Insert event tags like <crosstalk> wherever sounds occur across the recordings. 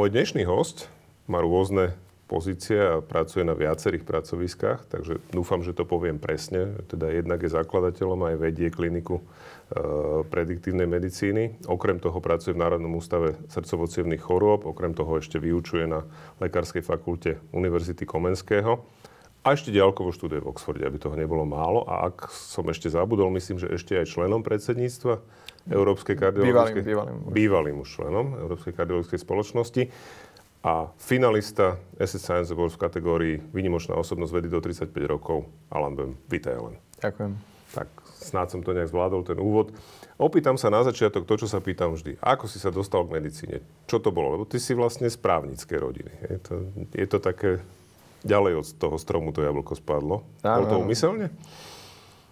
Môj dnešný host má rôzne pozície a pracuje na viacerých pracoviskách, takže dúfam, že to poviem presne. Teda jednak je zakladateľom aj vedie kliniku e, prediktívnej medicíny. Okrem toho pracuje v Národnom ústave srdcovo chorôb, okrem toho ešte vyučuje na Lekárskej fakulte Univerzity Komenského. A ešte ďalkovo študuje v Oxforde, aby toho nebolo málo. A ak som ešte zabudol, myslím, že ešte aj členom predsedníctva Európskej kardiologickej... Bývalým, bývalým. Bývalým už členom Európskej kardiologickej spoločnosti a finalista SS Science Awards v kategórii Výnimočná osobnosť vedy do 35 rokov. Alan Bem, vítaj Alan. Ďakujem. Tak snáď som to nejak zvládol, ten úvod. Opýtam sa na začiatok to, čo sa pýtam vždy. Ako si sa dostal k medicíne? Čo to bolo? Lebo ty si vlastne z právnickej rodiny. Je to, je to také... Ďalej od toho stromu to jablko spadlo. Bolo to umyselne?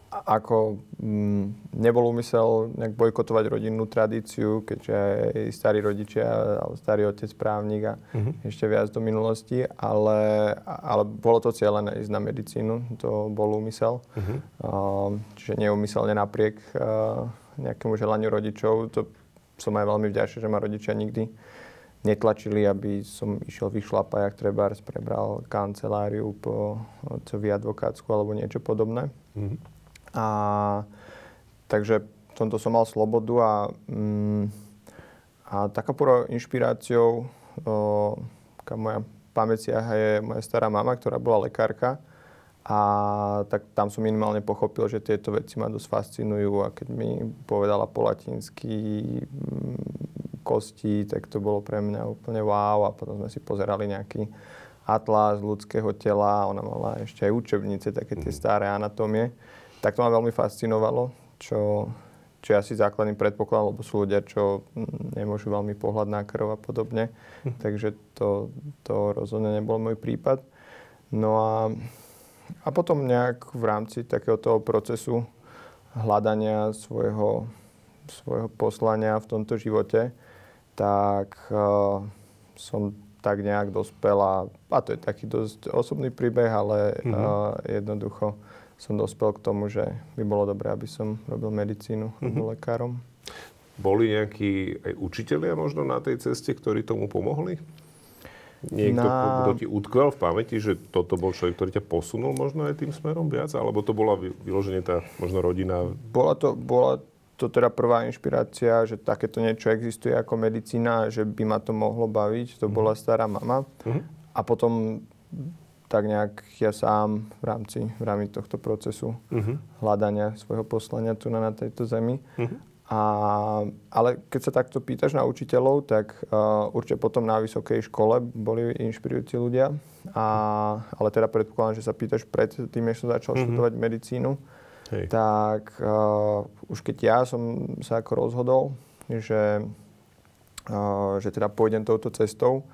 Ako m, mm, nebol úmysel nejak bojkotovať rodinnú tradíciu, keďže aj starí rodičia, alebo starý otec právnik a uh-huh. ešte viac do minulosti, ale, ale bolo to cieľené ísť na medicínu, to bol úmysel. Uh-huh. Uh, čiže neumyselne napriek uh, nejakému želaniu rodičov, to som aj veľmi vďačný, že ma rodičia nikdy netlačili, aby som išiel vyšlapať, ak treba, prebral kanceláriu po otcovi advokátsku alebo niečo podobné. Uh-huh. A takže v tomto som mal slobodu a, mm, a taká prvou inšpiráciou, o, moja pamäcia je moja stará mama, ktorá bola lekárka. A tak tam som minimálne pochopil, že tieto veci ma dosť fascinujú a keď mi povedala po latinsky mm, kosti, tak to bolo pre mňa úplne wow a potom sme si pozerali nejaký atlas ľudského tela, ona mala ešte aj učebnice, také tie mhm. staré anatómie tak to ma veľmi fascinovalo, čo, čo je asi základný predpoklad, lebo sú ľudia, čo nemôžu veľmi pohľad na krv a podobne. Hm. Takže to, to rozhodne nebol môj prípad. No a, a potom nejak v rámci takého toho procesu hľadania svojho, svojho poslania v tomto živote, tak uh, som tak nejak dospel a, a to je taký dosť osobný príbeh, ale mm-hmm. uh, jednoducho som dospel k tomu, že by bolo dobré, aby som robil medicínu, mm-hmm. robil lekárom. Boli nejakí aj učitelia možno na tej ceste, ktorí tomu pomohli? Niekto, na... kto ti utkvel v pamäti, že toto bol človek, ktorý ťa posunul možno aj tým smerom viac? Alebo to bola vyloženie tá možno rodina? Bola to, bola to teda prvá inšpirácia, že takéto niečo existuje ako medicína, že by ma to mohlo baviť. To mm-hmm. bola stará mama. Mm-hmm. A potom tak nejak ja sám v rámci, v rámci tohto procesu uh-huh. hľadania svojho poslania tu na, na tejto zemi. Uh-huh. A, ale keď sa takto pýtaš na učiteľov, tak uh, určite potom na vysokej škole boli inšpirujúci ľudia. A, ale teda predpokladám, že sa pýtaš pred tým, než som začal uh-huh. študovať medicínu. Hej. Tak uh, už keď ja som sa ako rozhodol, že, uh, že teda pôjdem touto cestou,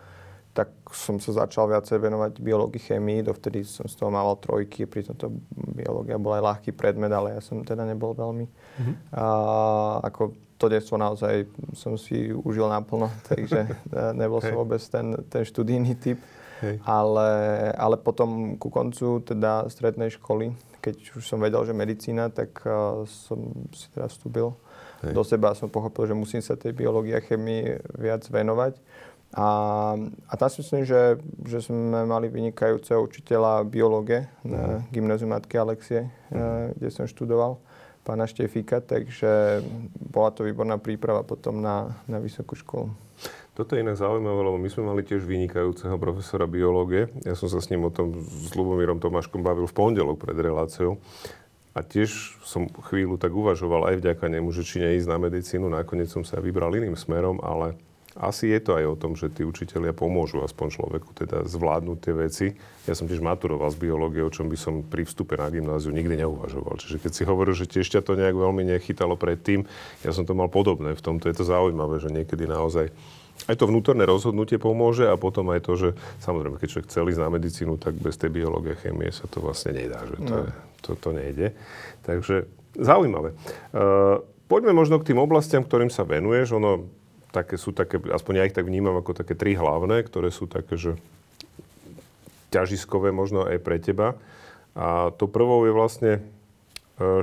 tak som sa začal viacej venovať biológii, chémii. Dovtedy som z toho mával trojky, pri tomto biológia bola aj ľahký predmet, ale ja som teda nebol veľmi... Mm-hmm. A, ako to detstvo naozaj som si užil naplno, <laughs> takže nebol som vôbec ten, ten študijný typ. Hej. Ale, ale potom ku koncu teda strednej školy, keď už som vedel, že medicína, tak uh, som si teda vstúpil Hej. do seba a som pochopil, že musím sa tej biológii a chemii viac venovať. A, a tam si myslím, že, že sme mali vynikajúceho učiteľa biológie na mhm. gymnáziu Matky Alexie, mm. kde som študoval, pána Štefika, takže bola to výborná príprava potom na, na vysokú školu. Toto je inak zaujímavé, lebo my sme mali tiež vynikajúceho profesora biológie. Ja som sa s ním o tom s Lubomírom Tomáškom bavil v pondelok pred reláciou. A tiež som chvíľu tak uvažoval aj vďaka nemu, že či neísť na medicínu. Nakoniec som sa vybral iným smerom, ale asi je to aj o tom, že tí učitelia pomôžu aspoň človeku teda zvládnuť tie veci. Ja som tiež maturoval z biológie, o čom by som pri vstupe na gymnáziu nikdy neuvažoval. Čiže keď si hovoril, že tiež ťa to nejak veľmi nechytalo predtým, ja som to mal podobné. V tomto je to zaujímavé, že niekedy naozaj aj to vnútorné rozhodnutie pomôže a potom aj to, že samozrejme, keď človek chcel ísť na medicínu, tak bez tej biológie, chémie sa to vlastne nedá, že to, no. je, to, to nejde. Takže zaujímavé. Uh, poďme možno k tým oblastiam, ktorým sa venuješ. Ono, také, sú také, aspoň ja ich tak vnímam ako také tri hlavné, ktoré sú také, že ťažiskové možno aj pre teba. A to prvou je vlastne e,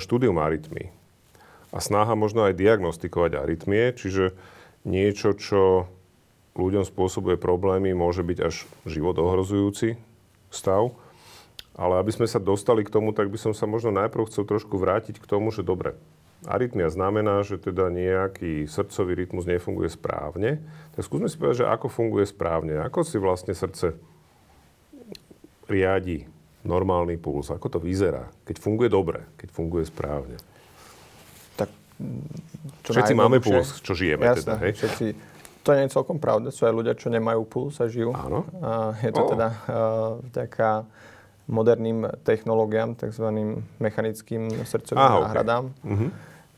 štúdium arytmí. A snaha možno aj diagnostikovať arytmie, čiže niečo, čo ľuďom spôsobuje problémy, môže byť až život ohrozujúci stav. Ale aby sme sa dostali k tomu, tak by som sa možno najprv chcel trošku vrátiť k tomu, že dobre, arytmia znamená, že teda nejaký srdcový rytmus nefunguje správne. Tak skúsme si povedať, že ako funguje správne. Ako si vlastne srdce riadi normálny puls? Ako to vyzerá, keď funguje dobre, keď funguje správne? Tak, čo Všetci máme puls, čo žijeme jasné, teda, hej? Všetci, to nie je celkom pravda. Sú aj ľudia, čo nemajú puls a žijú. Áno. A je to oh. teda uh, vďaka moderným technológiám, tzv. mechanickým srdcovým náhradám, okay. uh-huh.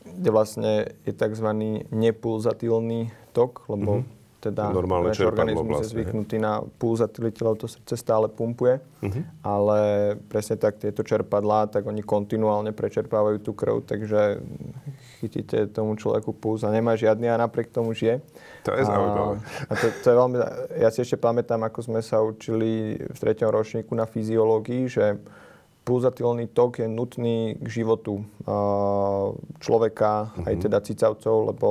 Kde vlastne je tzv. nepulzatilný tok, lebo uh-huh teda Normálne náš organizmus vlastne, je zvyknutý na pulzatilite, lebo to srdce stále pumpuje, uh-huh. ale presne tak tieto čerpadlá, tak oni kontinuálne prečerpávajú tú krv, takže chytíte tomu človeku puls a nemá žiadny a napriek tomu žije. To je zaujímavé. A to, to je veľmi, ja si ešte pamätám, ako sme sa učili v treťom ročníku na fyziológii, že pulzatilný tok je nutný k životu človeka, uh-huh. aj mhm. teda cicavcov, lebo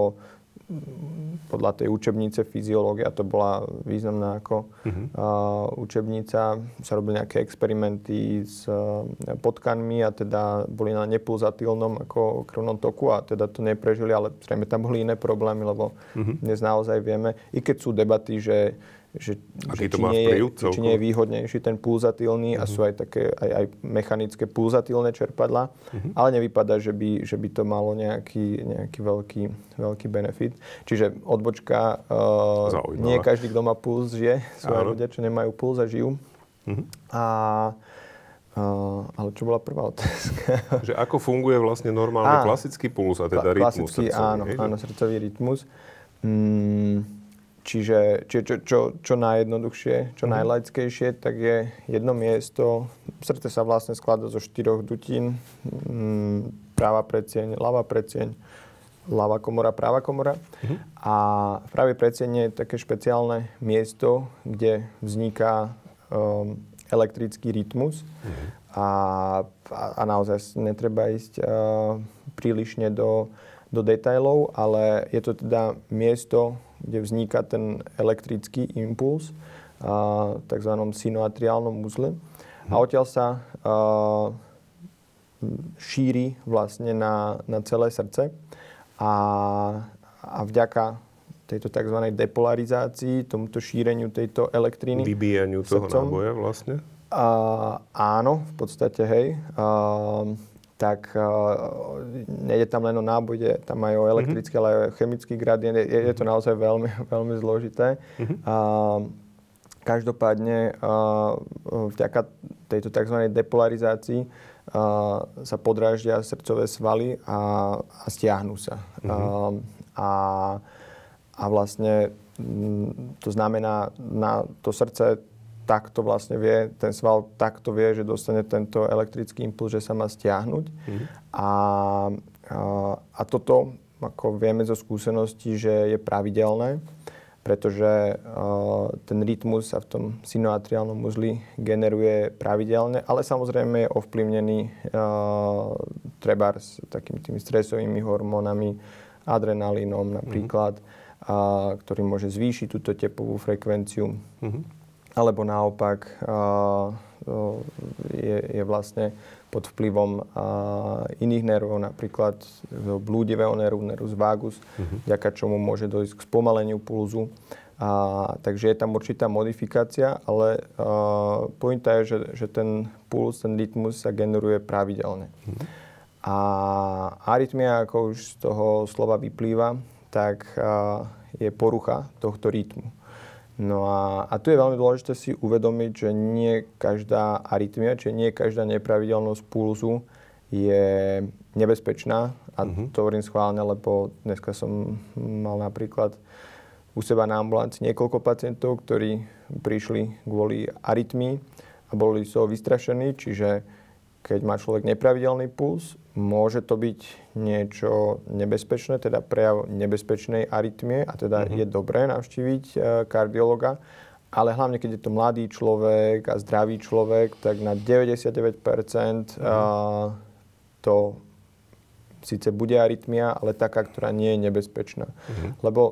podľa tej učebnice fyziológia, to bola významná ako uh-huh. uh, učebnica, sa robili nejaké experimenty s uh, potkanmi a teda boli na nepulzatilnom ako krvnom toku a teda to neprežili, ale zrejme tam boli iné problémy, lebo uh-huh. dnes naozaj vieme, i keď sú debaty, že že, že či, nie je, či nie je výhodnejší ten pulzatilný uh-huh. a mhm. sú aj také aj, aj mechanické pulzatilné čerpadla, uh-huh. ale nevypadá, že by, že by to malo nejaký, nejaký veľký, veľký benefit. Čiže odbočka, uh, nie každý, kto má puls, žije. Sú aj ľudia, čo nemajú puls a žijú. Uh-huh. A Uh, ale čo bola prvá otázka? <laughs> Že ako funguje vlastne normálny klasický puls a teda rytmus srdcový? Áno, áno, srdcový rytmus. Mm, Čiže, čiže čo, čo, čo najjednoduchšie, čo mm. najlaickejšie, tak je jedno miesto. Srdce sa vlastne skladá zo štyroch dutín. Mm, práva predsieň, ľava predsieň, ľava komora, práva komora. Mm. A v pravej predsieň je také špeciálne miesto, kde vzniká um, elektrický rytmus. Mm. A, a, naozaj netreba ísť uh, prílišne do, do detailov, ale je to teda miesto, kde vzniká ten elektrický impuls v tzv. sinoatriálnom uzle. A odtiaľ sa a, šíri vlastne na, na celé srdce a, a vďaka tejto tzv. depolarizácii, tomuto šíreniu tejto elektriny. Vybíjaniu toho srdcom, náboja vlastne? A, áno, v podstate, hej. A, tak uh, nejde tam len o náboj, je tam aj o mhm. elektrický, mm-hmm. ale aj o chemický gradient. Je, je to naozaj veľmi, <laughs> veľmi zložité. Mm-hmm. Uh, každopádne uh, vďaka tejto tzv. depolarizácii uh, sa podráždia srdcové svaly a, a stiahnu sa. Mm-hmm. Uh, a, a vlastne to znamená, na to srdce takto vlastne vie, ten sval takto vie, že dostane tento elektrický impuls, že sa má stiahnuť. Mm-hmm. A, a, a toto, ako vieme zo skúseností, že je pravidelné, pretože uh, ten rytmus sa v tom sinoatriálnom uzli generuje pravidelne, ale samozrejme je ovplyvnený uh, treba s takými tými stresovými hormónami, adrenalínom napríklad, mm-hmm. uh, ktorý môže zvýšiť túto tepovú frekvenciu. Mm-hmm alebo naopak je, je vlastne pod vplyvom iných nervov, napríklad blúdivého nervu, nervus vagus, uh-huh. vďaka čomu môže dojsť k spomaleniu pulzu. A, takže je tam určitá modifikácia, ale uh, pointa je, že, že ten puls, ten rytmus sa generuje pravidelne. Uh-huh. A arytmia, ako už z toho slova vyplýva, tak uh, je porucha tohto rytmu. No a, a tu je veľmi dôležité si uvedomiť, že nie každá arytmia, čiže nie každá nepravidelnosť pulzu je nebezpečná. A uh-huh. to hovorím schválne, lebo dneska som mal napríklad u seba na ambulancii niekoľko pacientov, ktorí prišli kvôli arytmii a boli z toho vystrašení, čiže keď má človek nepravidelný puls, môže to byť niečo nebezpečné, teda prejav nebezpečnej arytmie a teda uh-huh. je dobré navštíviť uh, kardiologa, ale hlavne keď je to mladý človek a zdravý človek, tak na 99% uh-huh. uh, to síce bude arytmia, ale taká, ktorá nie je nebezpečná. Uh-huh. Lebo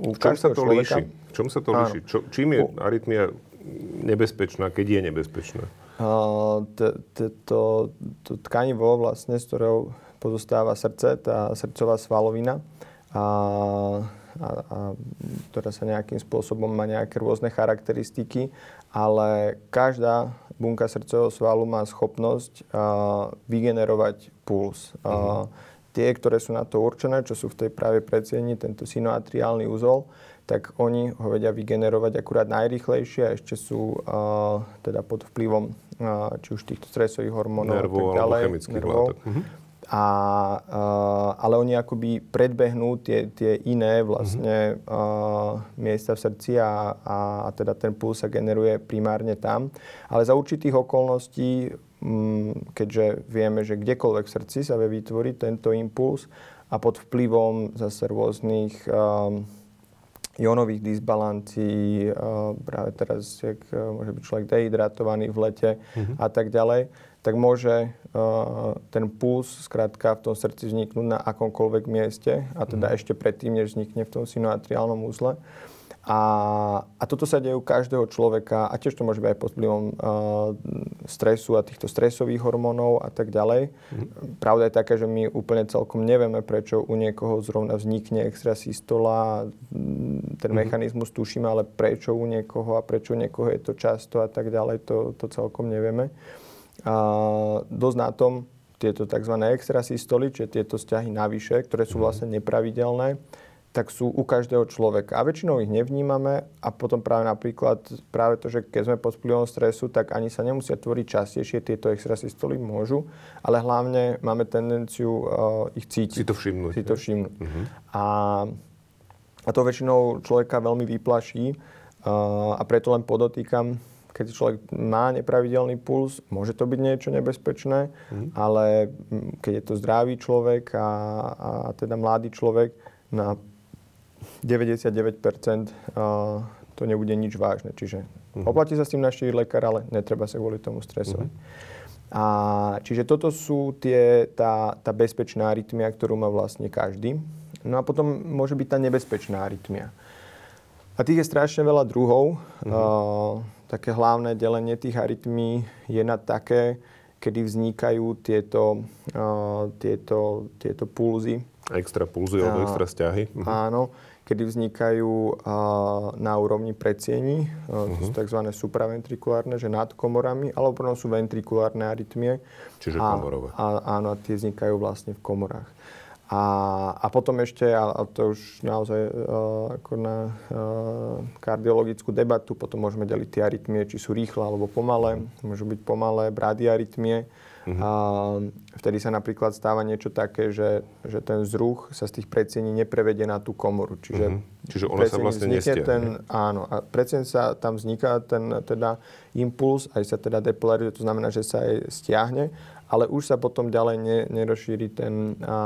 u v čom sa to človeka, líši? V čom sa to líši? Čo, čím je arytmia nebezpečná, keď je nebezpečná? To tkanivo vlastne, z ktorého pozostáva srdce, tá srdcová svalovina, a, a, a, ktorá sa nejakým spôsobom má nejaké rôzne charakteristiky, ale každá bunka srdcového svalu má schopnosť a, vygenerovať puls. Uh-huh. A, mhm. tie, ktoré sú na to určené, čo sú v tej práve predsieni, tento sinoatriálny úzol, tak oni ho vedia vygenerovať akurát najrychlejšie a ešte sú uh, teda pod vplyvom uh, či už týchto stresových hormónov nervov, a tak ďalej. chemických nervov. Uh-huh. A, uh, ale oni akoby predbehnú tie, tie iné vlastne uh-huh. uh, miesta v srdci a, a, a teda ten puls sa generuje primárne tam. Ale za určitých okolností, um, keďže vieme, že kdekoľvek v srdci sa vie vytvoriť tento impuls a pod vplyvom zase rôznych um, ionových disbalancií, práve teraz, jak e, môže byť človek dehydratovaný v lete mm-hmm. a tak ďalej, tak môže ten puls skrátka v tom srdci vzniknúť na akomkoľvek mieste a teda mm-hmm. ešte predtým, než vznikne v tom sinoatriálnom úzle. A, a toto sa deje u každého človeka a tiež to môže byť aj pod vplyvom uh, stresu a týchto stresových hormónov a tak ďalej. Mm-hmm. Pravda je taká, že my úplne celkom nevieme, prečo u niekoho zrovna vznikne extrasystola, ten mm-hmm. mechanizmus tušíme, ale prečo u niekoho a prečo u niekoho je to často a tak ďalej, to, to celkom nevieme. A dosť na tom tieto tzv. extrasystoly, čiže tieto vzťahy navyše, ktoré sú mhm. vlastne nepravidelné, tak sú u každého človeka. A väčšinou ich nevnímame a potom práve napríklad práve to, že keď sme pod vplyvom stresu, tak ani sa nemusia tvoriť častejšie, tieto extrasystoly môžu, ale hlavne máme tendenciu uh, ich cítiť. Si to všimnúť. Si to všimnúť. Uh-huh. A, a to väčšinou človeka veľmi vyplaší uh, a preto len podotýkam, keď človek má nepravidelný puls, môže to byť niečo nebezpečné, uh-huh. ale keď je to zdravý človek a, a teda mladý človek, na 99% to nebude nič vážne. Čiže uh-huh. oplatí sa s tým naštíviť lekár, ale netreba sa kvôli tomu stresovať. Uh-huh. A, čiže toto sú tie, tá, tá bezpečná arytmia, ktorú má vlastne každý. No a potom môže byť tá nebezpečná arytmia. A tých je strašne veľa druhov. Uh-huh. A, také hlavné delenie tých arytmí je na také, kedy vznikajú tieto, a, tieto, tieto pulzy. Extra pulzy alebo extra stiahy. Uh-huh. Áno kedy vznikajú na úrovni predsiení, uh-huh. to sú mhm. tzv. supraventrikulárne, že nad komorami, alebo potom sú ventrikulárne arytmie. Čiže a, komorové. A, áno, a tie vznikajú vlastne v komorách. A, a potom ešte, a, a to už naozaj uh, ako na uh, kardiologickú debatu, potom môžeme deliť tie arytmie, či sú rýchle alebo pomalé. Môžu byť pomalé bradyarytmie, Uh-huh. A vtedy sa napríklad stáva niečo také, že, že ten vzruch sa z tých predsiení neprevedie na tú komoru. Čiže, uh-huh. Čiže ono sa vlastne nestiahne. Ten, áno, a predsień sa tam vzniká ten teda impuls, aj sa teda depolarizuje, to znamená, že sa aj stiahne, ale už sa potom ďalej ne, nerozšíri ten, a, a,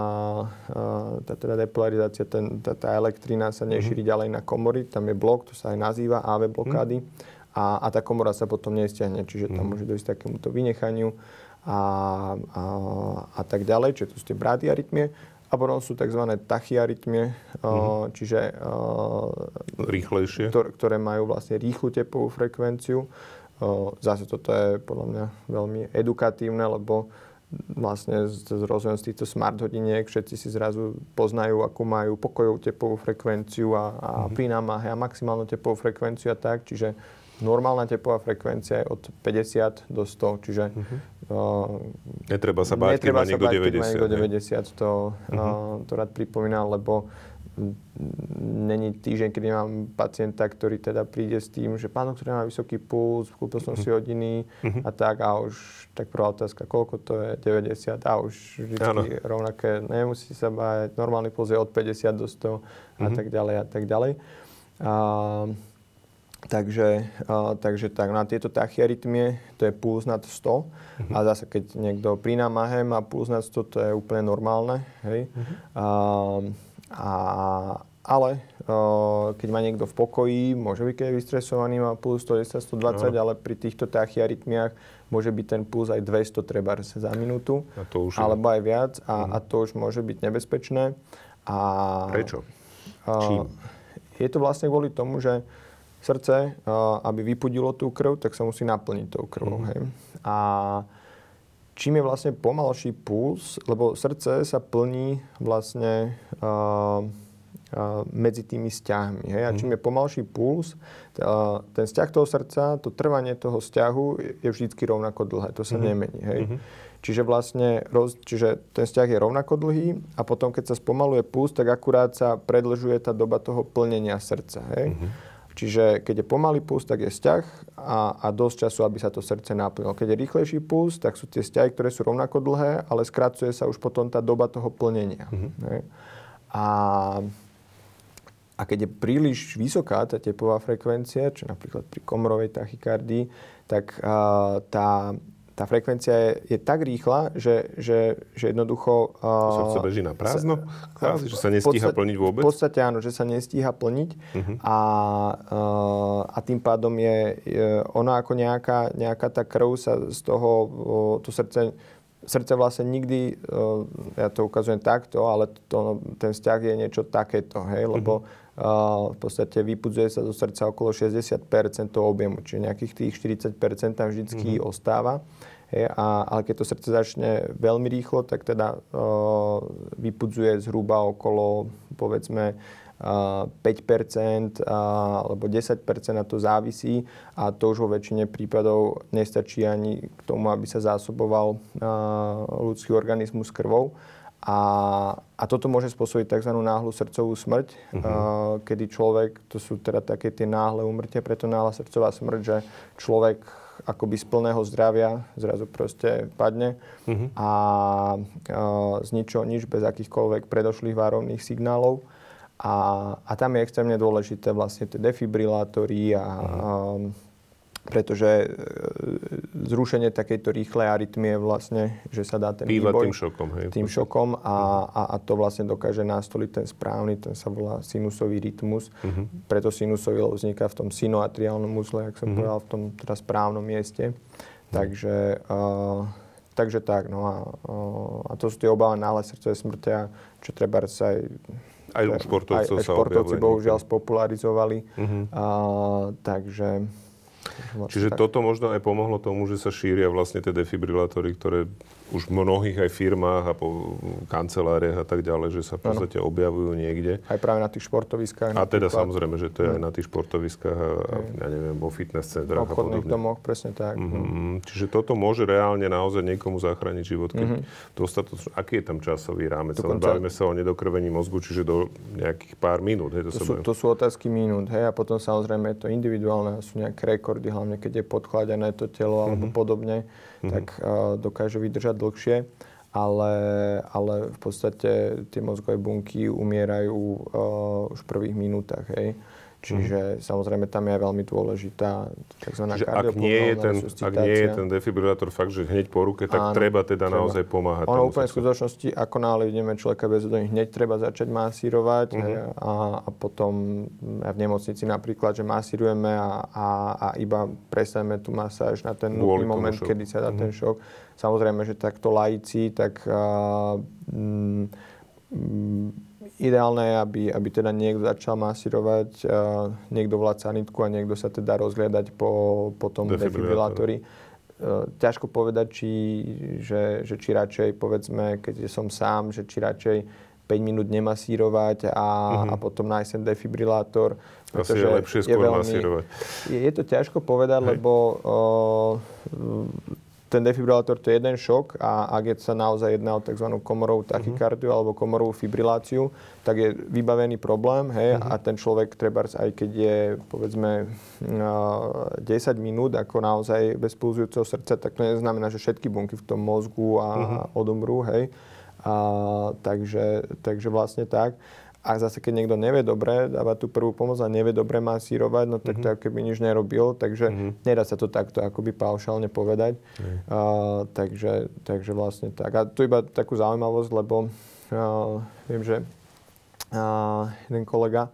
tá teda depolarizácia, ten, tá, tá elektrina sa nešíri uh-huh. ďalej na komory, tam je blok, to sa aj nazýva AV blokády uh-huh. a, a tá komora sa potom nestiahne, čiže tam uh-huh. môže dojsť takémuto vynechaniu a, a, a tak ďalej, čiže to sú tie bradyarytmie. A potom sú tzv. tachyarytmie, mm-hmm. čiže rýchlejšie, ktoré, ktoré majú vlastne rýchlu tepovú frekvenciu. Zase toto je podľa mňa veľmi edukatívne, lebo vlastne z, z rozvojom z týchto smart hodiniek všetci si zrazu poznajú, akú majú pokojovú tepovú frekvenciu a, a mm-hmm. pri námahe a maximálnu tepovú frekvenciu a tak. Čiže normálna tepová frekvencia je od 50 do 100, čiže uh-huh. uh, netreba sa báť, netreba keď má niekto 90. Niekto 90 to, uh-huh. uh, to rád pripomínal, lebo není týždeň, kedy mám pacienta, ktorý teda príde s tým, že pán doktor má vysoký puls, kúpil som uh-huh. si hodiny uh-huh. a tak a už tak prvá otázka, koľko to je, 90 a už vždy rovnaké, nemusí sa báť, normálny puls je od 50 do 100 uh-huh. a tak ďalej a tak ďalej. Uh, Takže, uh, takže tak, na tieto tachyarytmie to je puls nad 100 uh-huh. a zase keď niekto pri námahe má puls nad 100, to je úplne normálne. Hej? Uh-huh. Uh, a, ale uh, keď má niekto v pokoji, môže byť, keď je vystresovaný, má puls 110, 120, uh-huh. ale pri týchto tachyarytmiách môže byť ten puls aj 200 treba za minútu, a to už alebo aj viac a, uh-huh. a to už môže byť nebezpečné. A, Prečo? Čím? Uh, je to vlastne kvôli tomu, že srdce, aby vypudilo tú krv, tak sa musí naplniť tou krvou. Mm. Hej. A čím je vlastne pomalší puls, lebo srdce sa plní vlastne uh, uh, medzi tými vzťahmi. Hej? A čím je pomalší puls, uh, ten vzťah toho srdca, to trvanie toho vzťahu je vždy rovnako dlhé. To sa mm-hmm. nemení. Hej? Mm-hmm. Čiže vlastne, roz, čiže ten vzťah je rovnako dlhý a potom, keď sa spomaluje puls, tak akurát sa predlžuje tá doba toho plnenia srdca. Hej? Mm-hmm. Čiže keď je pomalý puls, tak je vzťah a, a dosť času, aby sa to srdce naplnilo. Keď je rýchlejší puls, tak sú tie vzťahy, ktoré sú rovnako dlhé, ale skracuje sa už potom tá doba toho plnenia. Mm-hmm. A, a keď je príliš vysoká tá tepová frekvencia, čo napríklad pri komorovej tachykardii, tak a, tá, tá frekvencia je, je tak rýchla, že, že, že jednoducho... Uh, sa beží na prázdno? Sa, že sa nestíha podstate, plniť vôbec? V podstate áno, že sa nestíha plniť uh-huh. a, uh, a tým pádom je, je ona ako nejaká, nejaká tá krv sa z toho, uh, to srdce srdce vlastne nikdy, ja to ukazujem takto, ale to, ten vzťah je niečo takéto, hej, lebo uh, v podstate vypudzuje sa zo srdca okolo 60% toho objemu, čiže nejakých tých 40% tam vždycky mm-hmm. ostáva. Hej, a, ale keď to srdce začne veľmi rýchlo, tak teda uh, vypudzuje zhruba okolo, povedzme, uh, 5% uh, alebo 10% na to závisí a to už vo väčšine prípadov nestačí ani k tomu, aby sa zásoboval ľudský organizmus krvou. A, a toto môže spôsobiť tzv. náhlu srdcovú smrť, uh-huh. uh, kedy človek, to sú teda také tie náhle umrtia, preto náhla srdcová smrť, že človek akoby z plného zdravia zrazu proste padne uh-huh. a uh, z ničoho nič, bez akýchkoľvek predošlých várovných signálov. A, a tam je extrémne dôležité vlastne tie defibrilátory a, uh-huh. a pretože e, zrušenie takejto rýchlej arytmie vlastne, že sa dá ten Býva výboj, tým šokom. Hej, tým šokom a, a, a to vlastne dokáže nastoliť ten správny, ten sa volá sinusový rytmus. Uh-huh. Preto sinusový vzniká v tom sinoatriálnom uzle, ak som uh-huh. povedal, v tom teda správnom mieste. Uh-huh. Takže, uh, takže tak, no a, uh, a to sú tie obávané náhle srdcové smrtia, čo treba sa aj aj u športovcov aj, aj športovci bohužiaľ spopularizovali. Uh-huh. Uh, takže Čiže tak. toto možno aj pomohlo tomu, že sa šíria vlastne tie defibrilátory, ktoré už v mnohých aj firmách a po kanceláriách a tak ďalej, že sa v podstate ano. objavujú niekde. Aj práve na tých športoviskách. A teda samozrejme, že to je aj na tých športoviskách a, a ja neviem, vo fitness centrách a podobne. domoch, presne tak. Mm-hmm. Čiže toto môže reálne naozaj niekomu zachrániť život, keď mm-hmm. dostatočne... Aký je tam časový rámec? Dokonca... Bavíme sa o nedokrvení mozgu, čiže do nejakých pár minút. Hej, to, to, sú, to sú otázky minút, hej, a potom samozrejme je to individuálne, sú nejaké rekordy, hlavne keď je podchladené to telo alebo mm-hmm. podobne mm-hmm. tak uh, dokážu vydržať dlhšie. Ale, ale v podstate tie mozgové bunky umierajú uh, už v prvých minútach. Hej. Čiže mm. samozrejme tam je veľmi dôležitá tzv. Čiže ak nie, je ten, ak nie je ten defibrilátor fakt, že hneď po ruke, tak Áno, treba teda treba. naozaj pomáhať. Ono úplne v skutočnosti, ako náhle vidíme človeka bez odolných, hneď treba začať masírovať uh-huh. a, a potom v nemocnici napríklad, že masírujeme a, a, a iba prestaneme tú masáž na ten nutný moment, kedy sa dá uh-huh. ten šok. Samozrejme, že takto laici, tak mm, mm, ideálne je, aby, aby teda niekto začal masírovať, uh, niekto volať sanitku a niekto sa teda rozhliadať po, po tom defibrilátori. Uh, ťažko povedať, či, že, že či radšej, povedzme, keď som sám, že či radšej 5 minút nemasírovať a, uh-huh. a potom nájsť ten defibrilátor. Asi je lepšie skôr je veľmi, masírovať. Je, je to ťažko povedať, Hej. lebo uh, ten defibrilátor to je jeden šok a ak je sa naozaj jedná o tzv. komorovú tachykardiu uh-huh. alebo komorovú fibriláciu, tak je vybavený problém hej, uh-huh. a ten človek treba aj keď je povedzme 10 minút ako naozaj bez pulzujúceho srdca, tak to neznamená, že všetky bunky v tom mozgu a uh-huh. odumrú. Hej. A, takže, takže vlastne tak. A zase, keď niekto nevie dobre dávať tú prvú pomoc a nevie dobre masírovať, no tak mm-hmm. to ako keby nič nerobil, takže mm-hmm. nedá sa to takto akoby paušálne povedať. Mm. Uh, takže, takže vlastne tak. A tu iba takú zaujímavosť, lebo uh, viem, že uh, jeden kolega,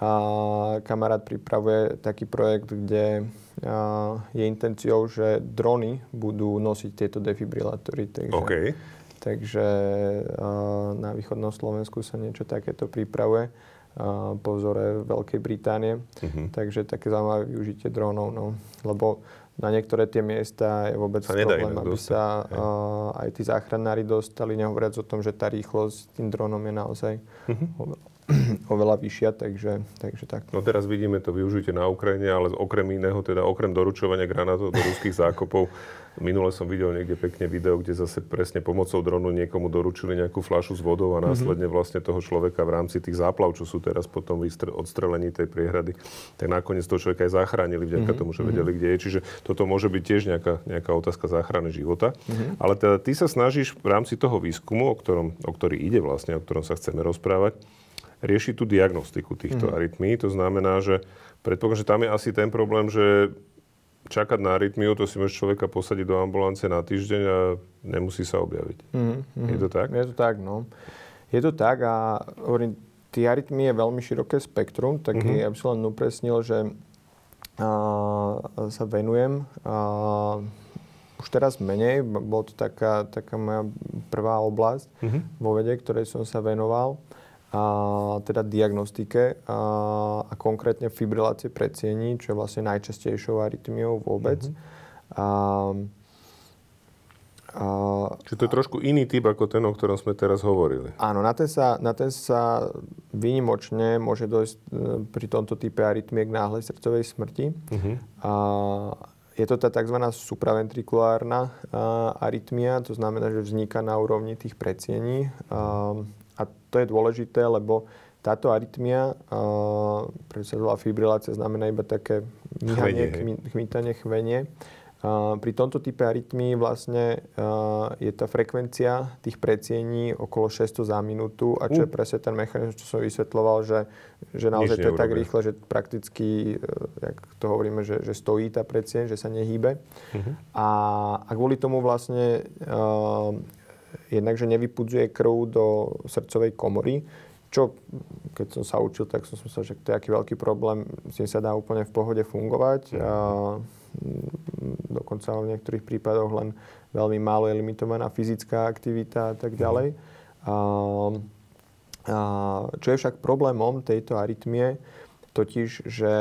uh, kamarát pripravuje taký projekt, kde uh, je intenciou, že drony budú nosiť tieto defibrilátory. Takže, okay takže na východnom Slovensku sa niečo takéto pripravuje. po vzore Veľkej Británie. Uh-huh. Takže také zaujímavé využitie drónov, no. lebo na niektoré tie miesta je vôbec sa problém, aby dostať. sa uh, aj tí záchranári dostali, nehovoriac o tom, že tá rýchlosť tým drónom je naozaj uh-huh. <clears throat> oveľa vyššia, takže, takže tak. No teraz vidíme to využite na Ukrajine, ale okrem iného, teda okrem doručovania granátov do ruských zákopov, <laughs> minule som videl niekde pekne video, kde zase presne pomocou dronu niekomu doručili nejakú fľašu s vodou a mhm. následne vlastne toho človeka v rámci tých záplav, čo sú teraz potom odstrelení tej priehrady, tak nakoniec toho človeka aj zachránili vďaka mm-hmm. tomu, že vedeli, kde je. Čiže toto môže byť tiež nejaká, nejaká otázka záchrany života. Ale teda ty sa snažíš v rámci toho výskumu, o, ktorom, o ktorý ide vlastne, o ktorom sa chceme rozprávať, rieši tú diagnostiku týchto mm. arytmí. To znamená, že predpokladám, že tam je asi ten problém, že čakať na arytmiu, to si môže človeka posadiť do ambulance na týždeň a nemusí sa objaviť. Mm, Je to tak? Je to tak, no. Je to tak a hovorím, tie arytmie je veľmi široké spektrum, tak mm-hmm. ja by som len upresnil, že a, sa venujem a, už teraz menej, bolo to taká, taká moja prvá oblasť mm-hmm. vo vede, ktorej som sa venoval a teda diagnostike a, a konkrétne fibrilácie predsiení, čo je vlastne najčastejšou arytmiou vôbec. Mm-hmm. A, a, Čiže to je trošku iný typ ako ten, o ktorom sme teraz hovorili. Áno, na ten sa, na ten sa výnimočne môže dojsť e, pri tomto type arytmie k náhlej srdcovej smrti. Uh-huh. A je to tá tzv. supraventrikulárna arytmia, to znamená, že vzniká na úrovni tých predsiení. A, a to je dôležité, lebo táto arytmia, prečo sa volá fibrilácia, znamená iba také myhanie, chmýtanie, chvenie. Uh, pri tomto type arytmii vlastne uh, je tá frekvencia tých predsiení okolo 600 za minútu a čo uh. je presne ten mechanizmus, čo som vysvetloval, že, že naozaj to je tak rýchle, že prakticky, uh, jak to hovoríme, že, že stojí tá predsieň, že sa nehýbe. Uh-huh. A, a kvôli tomu vlastne uh, jednak, že nevypudzuje krv do srdcovej komory, čo keď som sa učil, tak som si myslel, že to je aký veľký problém, s tým sa dá úplne v pohode fungovať. A, mm, dokonca v niektorých prípadoch len veľmi málo je limitovaná fyzická aktivita a tak ďalej. A, a, čo je však problémom tejto arytmie, totiž, že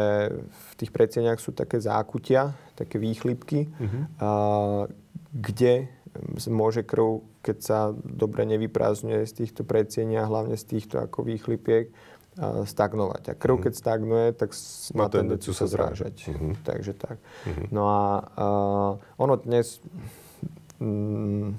v tých predsieniach sú také zákutia, také výchlipky, uh-huh. a, kde môže krv, keď sa dobre nevyprázdňuje z týchto predsienia, hlavne z týchto ako výchlipiek, stagnovať. A krv, mhm. keď stagnuje, tak má tendenciu sa zrážať. Uh-huh. Takže tak. Uh-huh. No a uh, ono dnes um,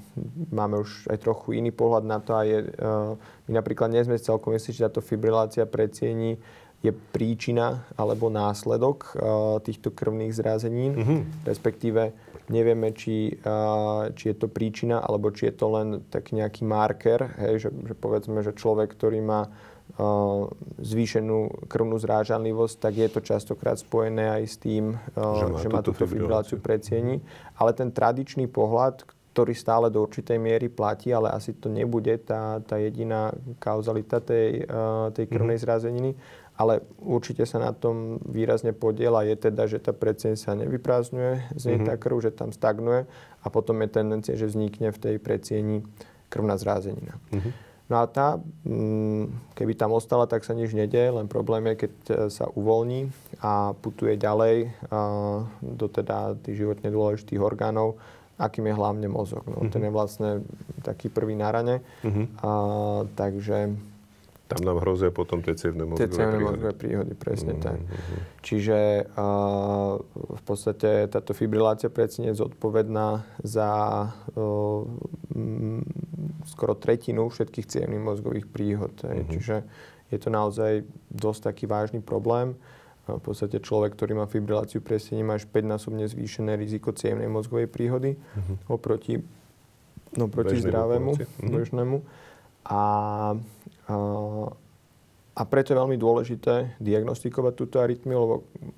máme už aj trochu iný pohľad na to a je, uh, my napríklad nie sme celkom istí, že táto fibrilácia predsiení je príčina alebo následok uh, týchto krvných zrázenín, uh-huh. respektíve Nevieme, či, či je to príčina, alebo či je to len tak nejaký marker, hej, že, že povedzme, že človek, ktorý má zvýšenú krvnú zrážanlivosť, tak je to častokrát spojené aj s tým, že má, túto fibriláciu predsiení. Ale ten tradičný pohľad, ktorý stále do určitej miery platí, ale asi to nebude tá, tá jediná kauzalita tej, tej krvnej mm-hmm. zrázeniny, ale určite sa na tom výrazne podiela je teda, že tá predseň sa nevyprázdňuje z nej mm-hmm. tá krv, že tam stagnuje a potom je tendencia, že vznikne v tej predsieni krvná zrázenina. Mm-hmm. No a tá, mm, keby tam ostala, tak sa nič nedie, len problém je, keď e, sa uvoľní a putuje ďalej do teda tých životne dôležitých orgánov, akým je hlavne mozog. No, mm-hmm. Ten je vlastne taký prvý na rane. Mm-hmm. A, takže tam nám hrozia potom tie cievne mozgové tie cievne príhody. mozgové príhody, presne mm-hmm. tak. Čiže uh, v podstate táto fibrilácia predsa je zodpovedná za uh, m, skoro tretinu všetkých cievných mozgových príhod. Mm-hmm. Čiže je to naozaj dosť taký vážny problém. V podstate človek, ktorý má fibriláciu presiení, má až 5-násobne zvýšené riziko cievnej mozgovej príhody mm-hmm. oproti, no, proti zdravému, mm-hmm. bežnému. A a preto je veľmi dôležité diagnostikovať túto arytmiu, lebo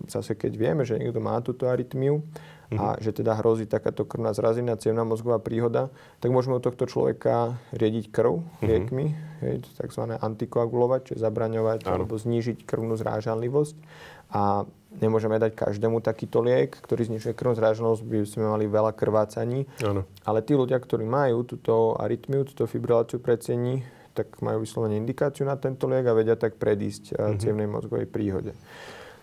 zase keď vieme, že niekto má túto arytmiu mm-hmm. a že teda hrozí takáto krvná zrazina, cievna mozgová príhoda, tak môžeme u tohto človeka riediť krv mm-hmm. liekmi, hej, tzv. antikoagulovať, čiže zabraňovať Áno. alebo znížiť krvnú zrážanlivosť. A nemôžeme dať každému takýto liek, ktorý znižuje krvnú zrážanlivosť, by sme mali veľa krvácaní. Áno. Ale tí ľudia, ktorí majú túto arytmiu, túto fibriláciu predsení, tak majú vyslovene indikáciu na tento liek a vedia tak predísť mm-hmm. cievnej mozgovej príhode.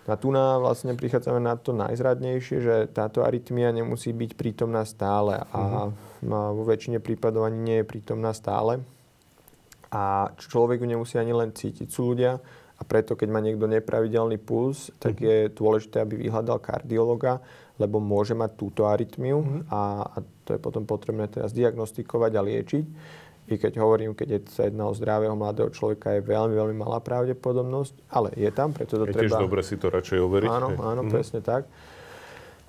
A tu na vlastne prichádzame na to najzradnejšie, že táto arytmia nemusí byť prítomná stále a mm-hmm. vo väčšine prípadov ani nie je prítomná stále. A človek ju nemusí ani len cítiť. Sú ľudia, a preto, keď má niekto nepravidelný puls, tak mm-hmm. je dôležité, aby vyhľadal kardiologa, lebo môže mať túto arytmiu mm-hmm. a, a to je potom potrebné teraz diagnostikovať a liečiť. I keď hovorím, keď je sa jedná o zdravého mladého človeka, je veľmi, veľmi malá pravdepodobnosť, ale je tam, preto to je treba... tiež dobre si to radšej overiť. Áno, áno, mm-hmm. presne tak.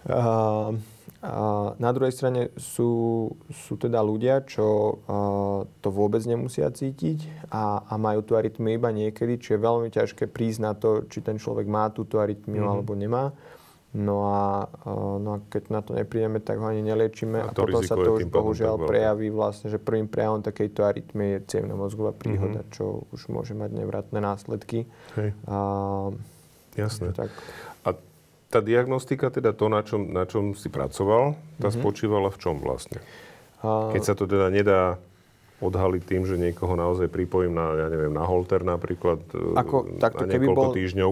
Uh, a na druhej strane sú, sú teda ľudia, čo uh, to vôbec nemusia cítiť a, a majú tú arytmiu iba niekedy, čiže je veľmi ťažké prísť na to, či ten človek má túto arytmiu mm-hmm. alebo nemá. No a, uh, no a keď na to neprídeme, tak ho ani neliečíme a, a potom sa to už bohužiaľ prejaví vlastne, že prvým prejavom takejto arytmie je cievna mozgová príhoda, mm-hmm. čo už môže mať nevratné následky. Hej. A, Jasné. Tak tá diagnostika, teda to, na čom, na čom si pracoval, tá mm-hmm. spočívala v čom vlastne? Keď sa to teda nedá odhaliť tým, že niekoho naozaj pripojím na, ja neviem, na holter napríklad e, Ako, takto, na niekoľko bol, týždňov.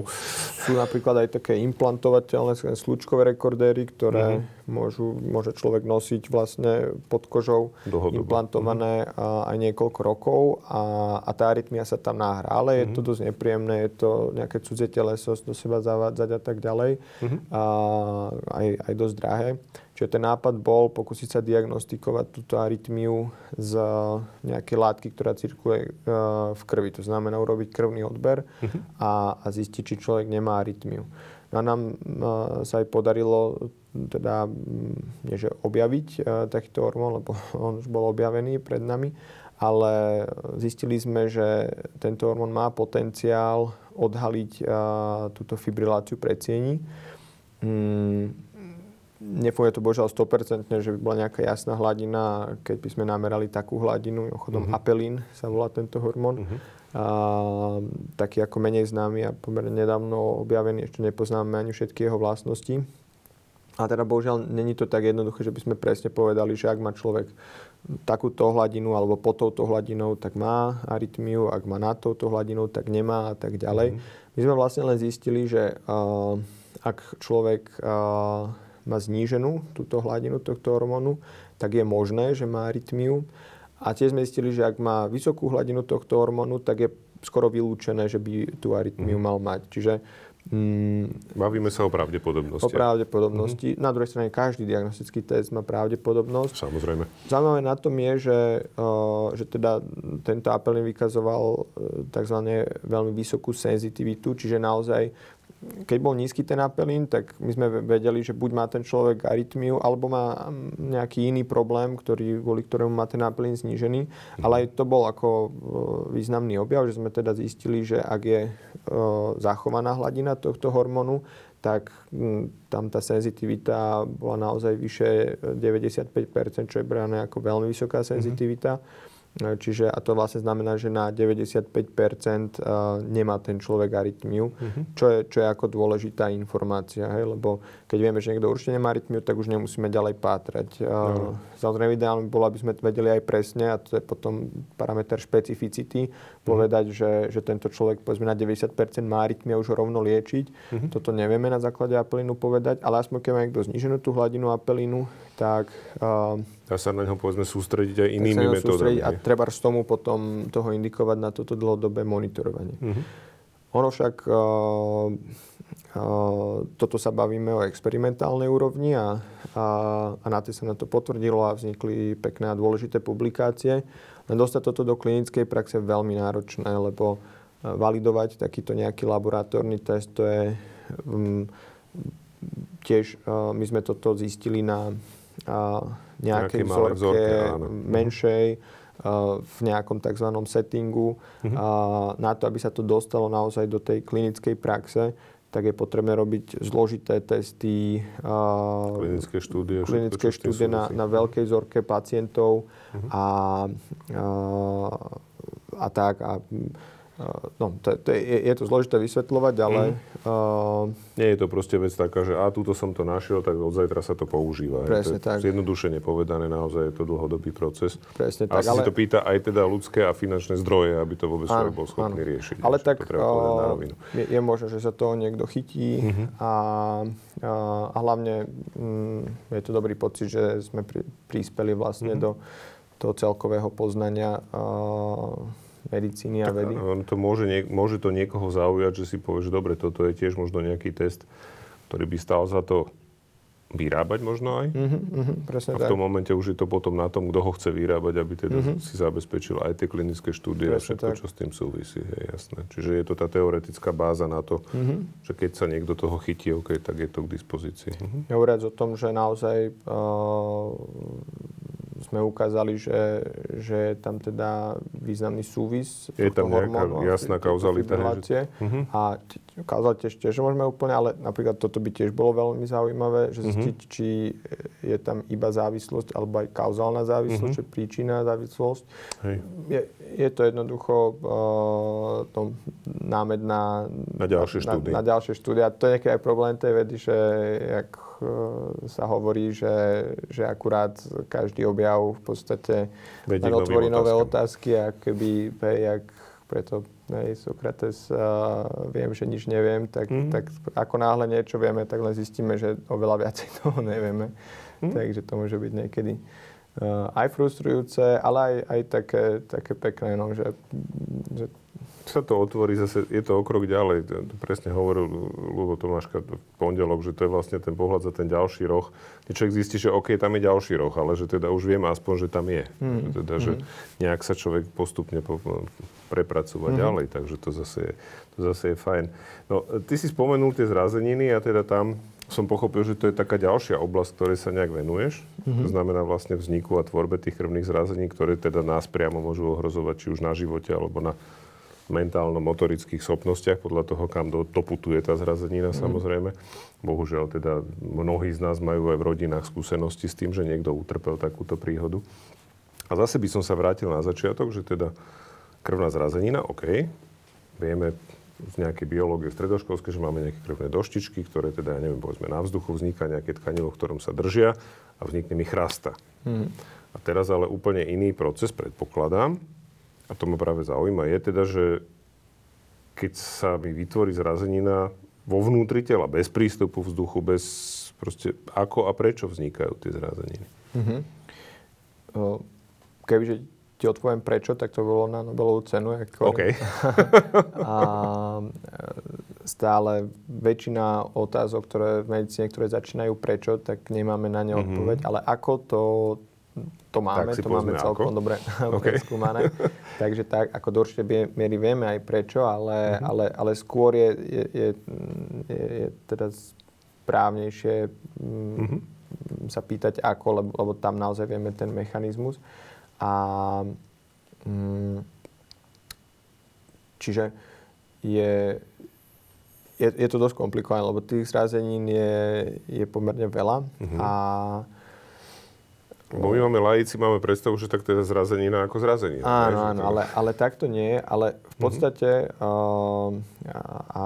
Sú napríklad aj také implantovateľné slučkové rekordéry, ktoré mm-hmm. môžu, môže človek nosiť vlastne pod kožou Dlhodobo. implantované mm-hmm. aj niekoľko rokov a, a tá arytmia sa tam nahrá. Ale mm-hmm. je to mhm. dosť nepríjemné, je to nejaké cudzie teleso do seba zavádzať a tak ďalej. Mm-hmm. A aj, aj dosť drahé. Čiže ten nápad bol pokúsiť sa diagnostikovať túto arytmiu z nejakej látky, ktorá cirkuluje e, v krvi. To znamená urobiť krvný odber uh-huh. a, a zistiť, či človek nemá arytmiu. No a nám e, sa aj podarilo teda, nie že objaviť e, takýto hormón, lebo <laughs> on už bol objavený pred nami, ale zistili sme, že tento hormón má potenciál odhaliť túto fibriláciu predsiení. Mm, Nefunguje to božiaľ 100%, že by bola nejaká jasná hladina, keď by sme namerali takú hladinu, chodom uh-huh. apelín sa volá tento hormón. Uh-huh. A, taký ako menej známy a pomerne nedávno objavený, ešte nepoznáme ani všetky jeho vlastnosti. A teda bohužiaľ není to tak jednoduché, že by sme presne povedali, že ak má človek takúto hladinu alebo pod touto hladinou, tak má arytmiu, ak má nad touto hladinou, tak nemá a tak ďalej. Mm-hmm. My sme vlastne len zistili, že uh, ak človek uh, má zníženú túto hladinu tohto hormónu, tak je možné, že má arytmiu. A tiež sme zistili, že ak má vysokú hladinu tohto hormónu, tak je skoro vylúčené, že by tú arytmiu mm. mal mať. Čiže Mm, Bavíme sa o pravdepodobnosti. O pravdepodobnosti. Mm-hmm. Na druhej strane každý diagnostický test má pravdepodobnosť. Samozrejme. Zaujímavé na tom je, že, uh, že teda tento apelín vykazoval uh, tzv. veľmi vysokú senzitivitu, čiže naozaj keď bol nízky ten apelín, tak my sme vedeli, že buď má ten človek arytmiu, alebo má nejaký iný problém, ktorý, kvôli ktorému má ten apelín znížený. Mm. Ale aj to bol ako e, významný objav, že sme teda zistili, že ak je e, zachovaná hladina tohto hormónu, tak tam tá senzitivita bola naozaj vyše 95%, čo je brané ako veľmi vysoká senzitivita. Mm-hmm. Čiže, a to vlastne znamená, že na 95% nemá ten človek arytmiu, uh-huh. čo, je, čo je ako dôležitá informácia, hej? lebo keď vieme, že niekto určite nemá arytmiu, tak už nemusíme ďalej pátrať. No. Samozrejme, ideálne bolo, aby sme vedeli aj presne, a to je potom parameter špecificity, povedať, uh-huh. že, že tento človek povedzme na 90% má arytmia už ho rovno liečiť. Uh-huh. Toto nevieme na základe apelínu povedať, ale aspoň keď má niekto zniženú tú hladinu apelínu, tak... Uh, Dá sa na neho povedzme sústrediť aj inými metódami. A treba z tomu potom toho indikovať na toto dlhodobé monitorovanie. Uh-huh. Ono však, uh, uh, toto sa bavíme o experimentálnej úrovni a, a, a na to sa na to potvrdilo a vznikli pekné a dôležité publikácie. Len dostať toto do klinickej praxe je veľmi náročné, lebo validovať takýto nejaký laboratórny test, to je um, tiež, uh, my sme toto zistili na nejakej vzorke, vzorke menšej, v nejakom tzv. settingu. Uh-huh. A na to, aby sa to dostalo naozaj do tej klinickej praxe, tak je potrebné robiť zložité testy, klinické štúdie, klinické štúdie na, na veľkej vzorke pacientov uh-huh. a, a, a tak. A, no, to, to je, je to zložité vysvetľovať, ale... Mm. Uh, Nie je to proste vec taká, že a túto som to našiel, tak od zajtra sa to používa. Presne to je tak. Zjednodušene povedané, naozaj je to dlhodobý proces. Presne a tak. Ale... si to pýta aj teda ľudské a finančné zdroje, aby to vôbec človek bol schopný áno. riešiť. Ale tak uh, je, je možné, že sa toho niekto chytí uh-huh. a, a, a hlavne um, je to dobrý pocit, že sme pri, prispeli vlastne uh-huh. do toho celkového poznania uh, medicíny a vedy. To môže, môže to niekoho zaujať, že si povieš, dobre, toto je tiež možno nejaký test, ktorý by stal za to vyrábať možno aj. Uh-huh, uh-huh, presne a v tom tak. momente už je to potom na tom, kto ho chce vyrábať, aby teda uh-huh. si zabezpečil aj tie klinické štúdie presne a všetko, tak. čo s tým súvisí. Je jasné. Čiže je to tá teoretická báza na to, uh-huh. že keď sa niekto toho chytí, okay, tak je to k dispozícii. Uh-huh. Hovoriac o tom, že naozaj uh, sme ukázali, že, že je tam teda významný súvis. Je tam nejaká jasná kauzalita. Uh-huh. A kauzalite tiež môžeme úplne, ale napríklad toto by tiež bolo veľmi zaujímavé, že mhm. zistiť, uh-huh. či je tam iba závislosť, alebo aj kauzálna závislosť, uh-huh. či príčina závislosť. Hej. Je, je to jednoducho uh, to námed na, na ďalšie štúdie. Na, na ďalšie štúdie. A to je nejaký aj problém tej vedy, že jak sa hovorí, že, že akurát každý objav v podstate len otvorí nové otázky a keby, hej, jak preto hej, Sokrates, uh, viem, že nič neviem, tak, mm. tak ako náhle niečo vieme, tak len zistíme, že oveľa viacej <laughs> toho nevieme. Mm. Takže to môže byť niekedy uh, aj frustrujúce, ale aj, aj také, také pekné, no, že, že sa to otvorí zase, je to o krok ďalej. Presne hovoril Lubo Tomáška v pondelok, že to je vlastne ten pohľad za ten ďalší roh. Keď človek zistí, že OK, tam je ďalší roh, ale že teda už viem aspoň, že tam je. Mm. Teda, že mm. nejak sa človek postupne po, prepracúva mm. ďalej, takže to zase, je, to zase je fajn. No, ty si spomenul tie zrazeniny a teda tam som pochopil, že to je taká ďalšia oblasť, ktorej sa nejak venuješ. Mm-hmm. To znamená vlastne vzniku a tvorbe tých krvných zrazení, ktoré teda nás priamo môžu ohrozovať, či už na živote, alebo na mentálno-motorických schopnostiach, podľa toho, kam do, doputuje tá zrazenina mm. samozrejme. Bohužiaľ teda mnohí z nás majú aj v rodinách skúsenosti s tým, že niekto utrpel takúto príhodu. A zase by som sa vrátil na začiatok, že teda krvná zrazenina, OK, vieme z nejakej biológie stredoškolskej, že máme nejaké krvné doštičky, ktoré teda, ja neviem, povedzme, na vzduchu vzniká nejaké tkanivo, v ktorom sa držia a vznikne mi chrasta. Mm. A teraz ale úplne iný proces, predpokladám, a to ma práve zaujíma, je teda, že keď sa mi vytvorí zrazenina vo vnútri tela, bez prístupu vzduchu, bez proste ako a prečo vznikajú tie zrazeniny. Mm-hmm. Kebyže ti odpoviem prečo, tak to bolo na Nobelovú cenu. Ako... OK. <laughs> a stále väčšina otázok, ktoré v medicíne, ktoré začínajú prečo, tak nemáme na ne mhm. odpoveď. Mm-hmm. Ale ako to to máme, to máme celkom ako? dobre <laughs> okay. skúmané. <laughs> Takže tak, ako do určite miery vieme aj prečo, ale, uh-huh. ale, ale skôr je, je, je, je, je teda správnejšie uh-huh. sa pýtať ako, lebo, lebo tam naozaj vieme ten mechanizmus. A mm, čiže je, je, je to dosť komplikované, lebo tých zrazenín je, je pomerne veľa uh-huh. a Bo my máme laici, máme predstavu, že tak je zrazenina ako zrazenina. Áno, ne? áno, ale, ale tak to nie. Ale v mhm. podstate, mm-hmm. uh, a, a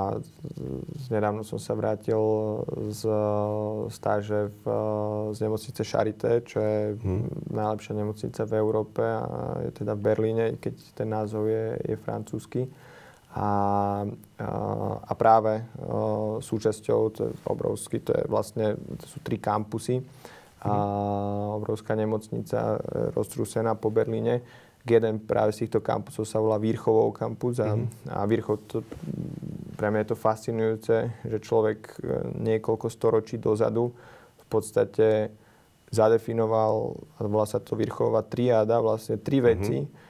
nedávno som sa vrátil z stáže v, z nemocnice Charité, čo je mm. najlepšia nemocnica v Európe a je teda v Berlíne, keď ten názov je, je francúzsky. A, a, a práve súčasťou, to je obrovský, to je vlastne, to sú tri kampusy, a obrovská nemocnica e, roztrúsená po Berlíne. Jeden práve z týchto kampusov sa volá Výrchovou kampus a, mm. a Výrchov, to, pre mňa je to fascinujúce, že človek e, niekoľko storočí dozadu v podstate zadefinoval, volá sa to Výrchová triáda, vlastne tri mhm. veci, mm-hmm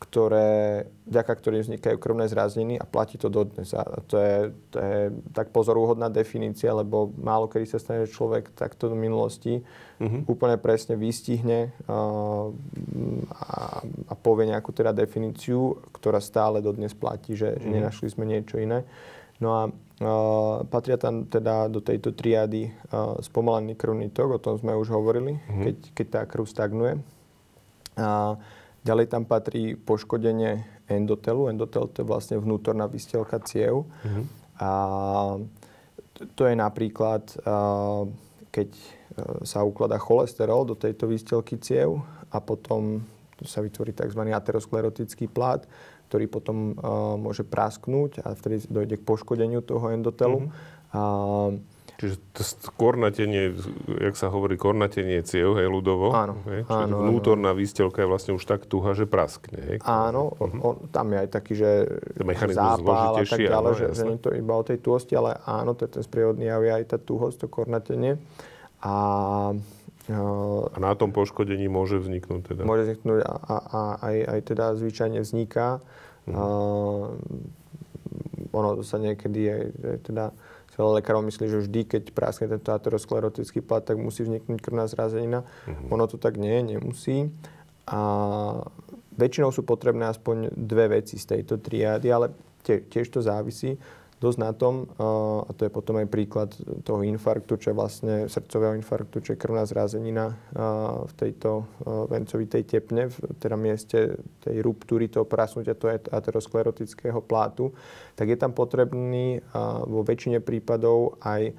ktoré, vďaka ktorým vznikajú krvné zrazniny a platí to dodnes. A to je, to je tak pozorúhodná definícia, lebo málo kedy sa stane, že človek takto v minulosti uh-huh. úplne presne vystihne uh, a, a povie nejakú teda definíciu, ktorá stále dodnes platí, že, uh-huh. že mhm. nenašli sme niečo iné. No a uh, patria tam teda do tejto triady uh, spomalený krvný tok, o tom sme už hovorili, uh-huh. keď, keď tá krv stagnuje. Uh, Ďalej tam patrí poškodenie endotelu. Endotel to je vlastne vnútorná vystielka ciev. Uh-huh. A to je napríklad, keď sa ukladá cholesterol do tejto výstelky ciev a potom sa vytvorí tzv. aterosklerotický plát, ktorý potom môže prasknúť a vtedy dojde k poškodeniu toho endotelu. Mm-hmm. A, Čiže to kornatenie, jak sa hovorí, kornatenie ciev, hej, ľudovo. Áno. Hej? Čiže áno, vnútorná áno. výstelka je vlastne už tak tuha, že praskne. Hej? Áno, uh-huh. on, tam je aj taký, že zápal a tak ďalej, že, že nie to iba o tej tuhosti, ale áno, to je ten sprievodný jav, aj tá tuhosť, to kornatenie. A, a na tom poškodení môže vzniknúť teda? Môže vzniknúť a, a, a aj, aj teda zvyčajne vzniká. Uh-huh. A, ono sa niekedy aj, aj teda veľa lekárov myslí, že vždy, keď praskne tento aterosklerotický plat, tak musí vzniknúť krvná zrazenina. Uh-huh. Ono to tak nie, nemusí. A väčšinou sú potrebné aspoň dve veci z tejto triády, ale tiež to závisí dosť na tom, a to je potom aj príklad toho infarktu, čo je vlastne srdcového infarktu, čo je krvná zrazenina v tejto vencovitej tepne, v teda mieste tej ruptúry, toho prasnutia toho aterosklerotického plátu, tak je tam potrebný vo väčšine prípadov aj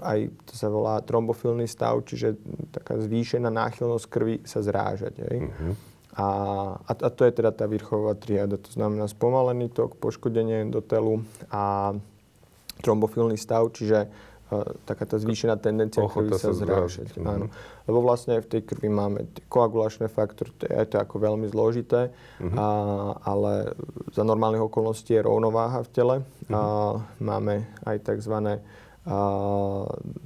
aj to sa volá trombofilný stav, čiže taká zvýšená náchylnosť krvi sa zrážať. Hej. Uh-huh. A, a, a to je teda tá výrchová triáda, to znamená spomalený tok, poškodenie endotelu a trombofilný stav, čiže uh, taká tá zvýšená tendencia krvi sa zrážať. Mhm. Áno. Lebo vlastne v tej krvi máme koagulačné faktory, to je to ako veľmi zložité, uh-huh. a, ale za normálnych okolností je rovnováha v tele. Uh-huh. A máme aj tzv. A,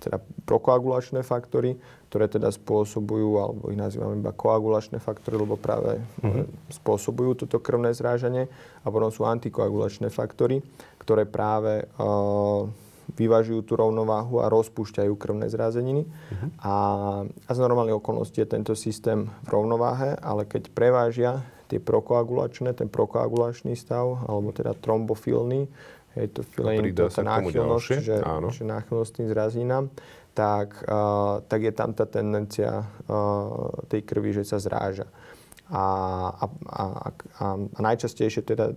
teda prokoagulačné faktory, ktoré teda spôsobujú, alebo ich nazývame iba koagulačné faktory, lebo práve mm-hmm. spôsobujú toto krvné zrážanie. A potom sú antikoagulačné faktory, ktoré práve uh, vyvažujú tú rovnováhu a rozpúšťajú krvné zrázeniny. Mm-hmm. A, a z normálnej okolnosti je tento systém v rovnováhe, ale keď prevážia tie prokoagulačné, ten prokoagulačný stav, alebo teda trombofilný, je to filein, to tá náchylnosť, že, že náchylnosť tým zrazinám, tak, uh, tak je tam tá tendencia uh, tej krvi, že sa zráža. A, a, a, a, a najčastejšie teda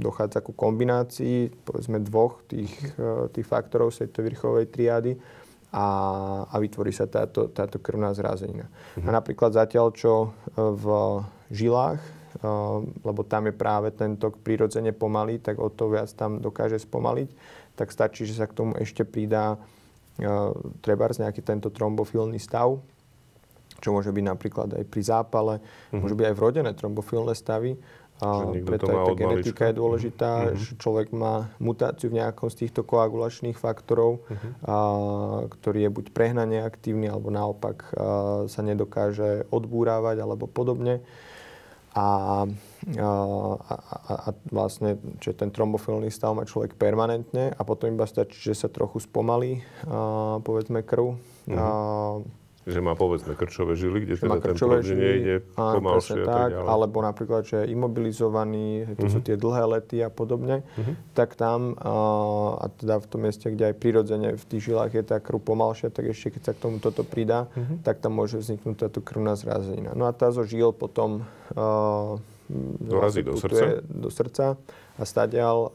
dochádza ku kombinácii povedzme dvoch tých, uh, tých faktorov z tejto vrchovej triády a, a vytvorí sa táto, táto krvná zrázenina. Mhm. A napríklad zatiaľ, čo v žilách, uh, lebo tam je práve ten tok prirodzene pomalý, tak o to viac tam dokáže spomaliť, tak stačí, že sa k tomu ešte pridá trebárs nejaký tento trombofilný stav, čo môže byť napríklad aj pri zápale, mm-hmm. môže byť aj vrodené trombofilné stavy. A preto aj tá genetika je dôležitá, mm-hmm. že človek má mutáciu v nejakom z týchto koagulačných faktorov, mm-hmm. a, ktorý je buď prehnane aktívny, alebo naopak a, sa nedokáže odbúrávať, alebo podobne. A, a, a, a vlastne, že ten trombofilný stav má človek permanentne a potom iba stačí, že sa trochu spomalí, a, povedzme, krv. Mm-hmm. A, že má povedzme krčové žily, kde teda ten prúd nejde pomalšie a tak, ďalej. Alebo napríklad, že je imobilizovaný, to mm-hmm. sú tie dlhé lety a podobne, mm-hmm. tak tam a, a teda v tom mieste, kde aj prirodzene v tých žilách je tá krv pomalšia, tak ešte keď sa k tomu toto pridá, mm-hmm. tak tam môže vzniknúť táto krvná zrazenina. No a tá zo žil potom a, dorazí do srdca. do srdca a stadiaľ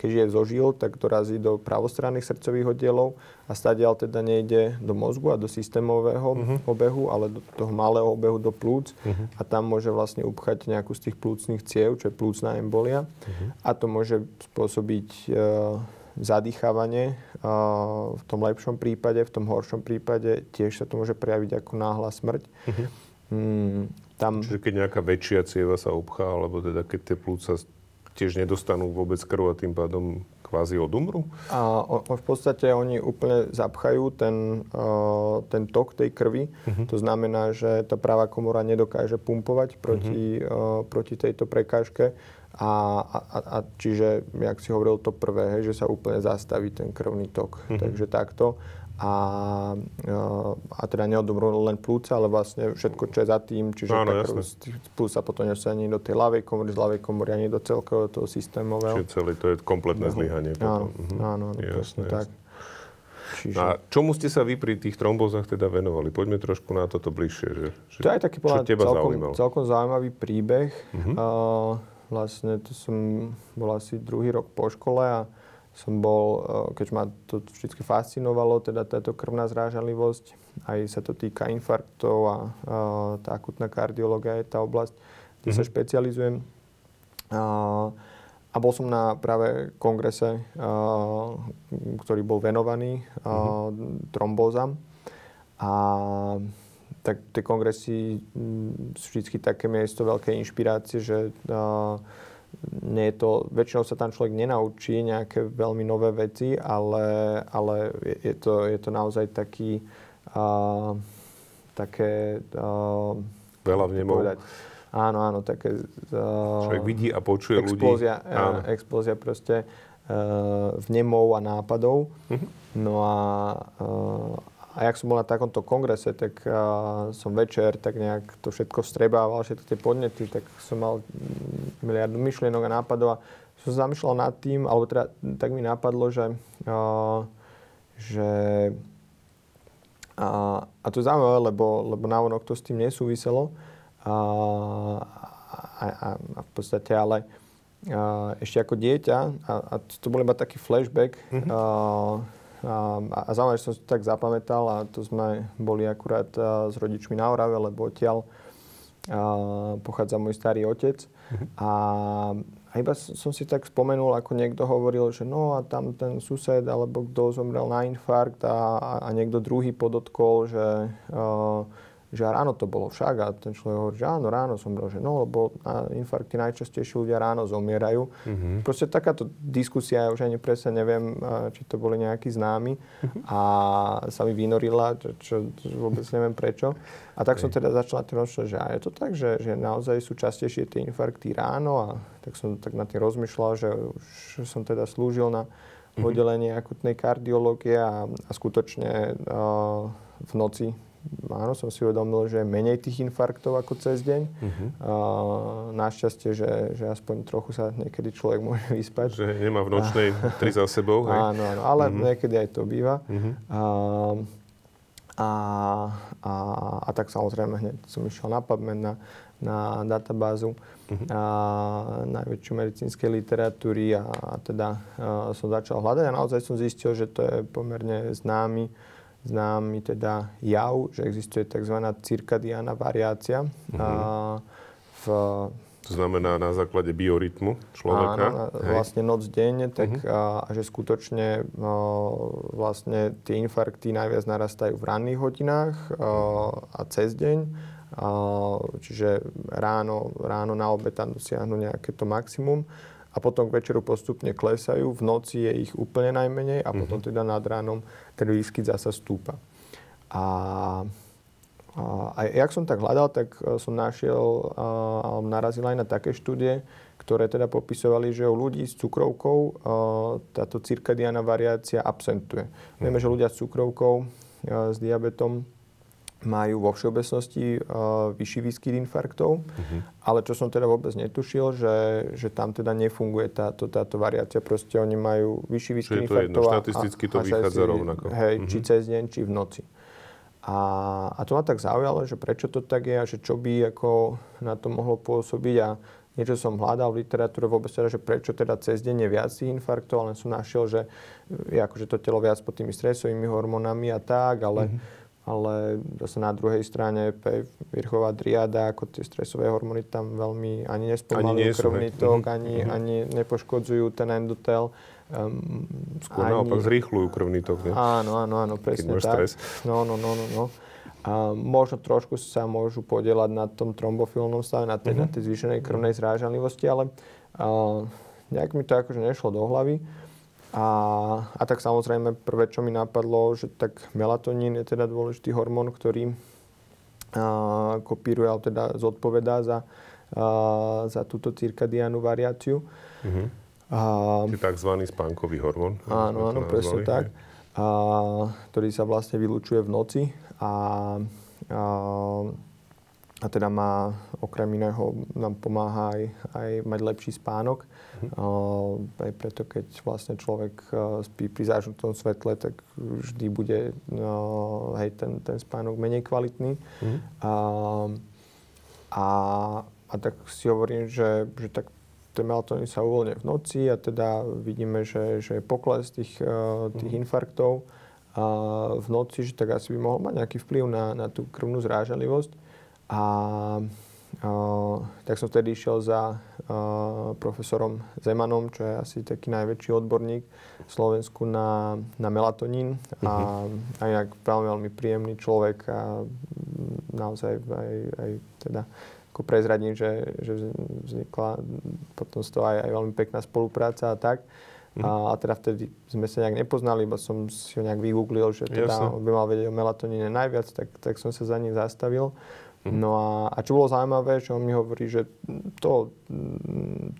keď je zožil, tak dorazí do pravostranných srdcových oddielov a stadiaľ teda nejde do mozgu a do systémového uh-huh. obehu, ale do toho malého obehu do plúc uh-huh. a tam môže vlastne upchať nejakú z tých plúcnych ciev, čo je plúcná embolia uh-huh. a to môže spôsobiť uh, zadýchávanie uh, v tom lepšom prípade, v tom horšom prípade tiež sa to môže prejaviť ako náhla smrť. Uh-huh. Mm, tam... Čiže keď nejaká väčšia cieva sa upchá, alebo teda keď tie plúca tiež nedostanú vôbec krv a tým pádom kvázi odumru? A o, o, v podstate oni úplne zapchajú ten, uh, ten tok tej krvi. Uh-huh. To znamená, že tá práva komora nedokáže pumpovať proti, uh-huh. uh, proti tejto prekážke. A, a, a čiže, jak si hovoril to prvé, hej, že sa úplne zastaví ten krvný tok. Uh-huh. Takže takto a, a teda neodumrú len plúca, ale vlastne všetko, čo je za tým, čiže Áno, plúca potom ani do tej ľavej komory, z ľavej komory ani do celkového toho systémového. Čiže celý, to je kompletné zlyhanie. Áno, potom. áno, áno jasné, tak. Čiže... A čomu ste sa vy pri tých trombozách teda venovali? Poďme trošku na toto bližšie. Že, že to je aj taký celkom, celkom zaujímavý príbeh. Uh-huh. Uh, vlastne to som bol asi druhý rok po škole a som bol, uh, keď ma to vždy fascinovalo, teda táto krvná zrážanlivosť, aj sa to týka infarktov a uh, tá akutná kardiológia je tá oblasť, kde mm-hmm. sa mhm. špecializujem. Uh, a bol som na práve kongrese, uh, ktorý bol venovaný uh, mm-hmm. trombózam. A tak tie kongresy mm, sú vždy také miesto veľkej inšpirácie, že uh, nie je to, väčšinou sa tam človek nenaučí nejaké veľmi nové veci, ale, ale je, to, je to naozaj taký, uh, také... Uh, Veľa vnemov. Povedať, Áno, áno, také... Uh, Človek vidí a počuje explózia, ľudí. Áno. Explózia proste uh, vnemov a nápadov. Uh-huh. No a, uh, a jak som bol na takomto kongrese, tak uh, som večer tak nejak to všetko vstrebával, všetky tie podnety, tak som mal miliardu myšlienok a nápadov a som zamýšľal nad tým, alebo teda tak mi napadlo, že, uh, že a, a to je zaujímavé, lebo, lebo návonok to s tým nesúviselo, a, a, a v podstate ale a, ešte ako dieťa, a, a to bol iba taký flashback, mm-hmm. a, a, a zaujímavé, že som si to tak zapamätal a to sme boli akurát s rodičmi na Orave, lebo odtiaľ a, pochádza môj starý otec. Mm-hmm. A, a iba som si tak spomenul, ako niekto hovoril, že no a tam ten sused alebo kto zomrel na infarkt a, a niekto druhý podotkol, že uh, že ráno to bolo však a ten človek hovorí, že áno, ráno som bol, že no, lebo na infarkty najčastejšie ľudia ráno zomierajú. Mm-hmm. Proste takáto diskusia, ja už ani presne neviem, či to boli nejakí známi mm-hmm. a sa mi vynorila, čo, čo vôbec neviem prečo. A tak okay. som teda začal na tým rozmýšľať, že je to tak, že, že naozaj sú častejšie tie infarkty ráno a tak som tak na tým rozmýšľal, že už som teda slúžil na mm-hmm. oddelenie akutnej kardiológie a, a skutočne uh, v noci áno, som si uvedomil, že je menej tých infarktov ako cez deň. Uh-huh. A, našťastie, že, že aspoň trochu sa niekedy človek môže vyspať. Že nemá v nočnej tri za sebou. Hej? Áno, áno, ale uh-huh. niekedy aj to býva. Uh-huh. A, a, a, a tak samozrejme hneď som išiel na PubMed, na, na databázu uh-huh. a, najväčšiu medicínskej literatúry a, a teda a som začal hľadať a naozaj som zistil, že to je pomerne známy známy teda jav, že existuje tzv. cirkadiána variácia. Uh-huh. A v, to znamená na základe biorytmu človeka? Áno, Hej. vlastne noc, deň, tak uh-huh. a, že skutočne a, vlastne tie infarkty najviac narastajú v ranných hodinách a, a cez deň. A, čiže ráno, ráno na obed tam dosiahnu nejaké to maximum a potom k večeru postupne klesajú. V noci je ich úplne najmenej a potom mhm. teda nad ránom ten výskyt zasa stúpa. A, a, a jak som tak hľadal, tak e, som našiel a narazil aj na také štúdie, ktoré teda popisovali, že u ľudí s cukrovkou a, e, táto cirkadiana variácia absentuje. Vieme, že ľudia s cukrovkou, a, e, s diabetom majú vo všeobecnosti uh, vyšší výskyt infarktov, uh-huh. ale čo som teda vôbec netušil, že, že tam teda nefunguje táto, táto variácia. Proste oni majú vyšší výskyt Čiže infarktov. Čiže štatisticky to a, vychádza si, rovnako. Hej, uh-huh. či cez deň, či v noci. A, a to ma tak zaujalo, že prečo to tak je a že čo by ako na to mohlo pôsobiť a niečo som hľadal v literatúre vôbec teda, že prečo teda cez deň je viac infarktov, ale som našiel, že je akože to telo viac pod tými stresovými hormónami a tak, ale mm-hmm ale zase na druhej strane vrchová driada, ako tie stresové hormóny tam veľmi ani nespomalujú krvný tok, mm-hmm. ani, mm-hmm. ani nepoškodzujú ten endotel. Um, Skôr ani... naopak zrýchľujú krvný tok, ne? Áno, áno, áno, presne Keď tak. Stres. No, no, no, no, no. A možno trošku sa môžu podielať na tom trombofilnom stave, na tej, mm-hmm. na tej zvýšenej krvnej zrážanlivosti, ale uh, nejak mi to akože nešlo do hlavy. A, a tak samozrejme prvé, čo mi napadlo, že tak melatonín je teda dôležitý hormón, ktorý a, kopíruje, alebo teda zodpovedá za, a, za túto cirkadiánu variáciu. Mm-hmm. A, tzv. spánkový hormón. Áno, áno, presne tak. A, ktorý sa vlastne vylúčuje v noci a, a a teda má okrem iného nám pomáha aj, aj mať lepší spánok. Mm-hmm. Uh, aj preto, keď vlastne človek uh, spí pri zážnutom svetle, tak vždy bude uh, hej, ten, ten spánok menej kvalitný. Mm-hmm. Uh, a, a tak si hovorím, že, že tak ten melatonín sa uvoľňuje v noci a teda vidíme, že, že je pokles tých, tých mm. infarktov a v noci, že tak asi by mohol mať nejaký vplyv na, na tú krvnú zrážalivosť. A Uh, tak som vtedy išiel za uh, profesorom Zemanom, čo je asi taký najväčší odborník v Slovensku na, na melatonín. Uh-huh. A, mhm. a inak veľmi, veľmi príjemný človek a naozaj aj, aj teda ako prezradím, že, že vznikla potom z toho aj, aj veľmi pekná spolupráca a tak. Uh-huh. A, a teda vtedy sme sa nejak nepoznali, iba som si ho nejak vygooglil, že teda on by mal vedieť o melatoníne najviac, tak, tak som sa za ním zastavil. Mhm. No a, a čo bolo zaujímavé, že on mi hovorí, že to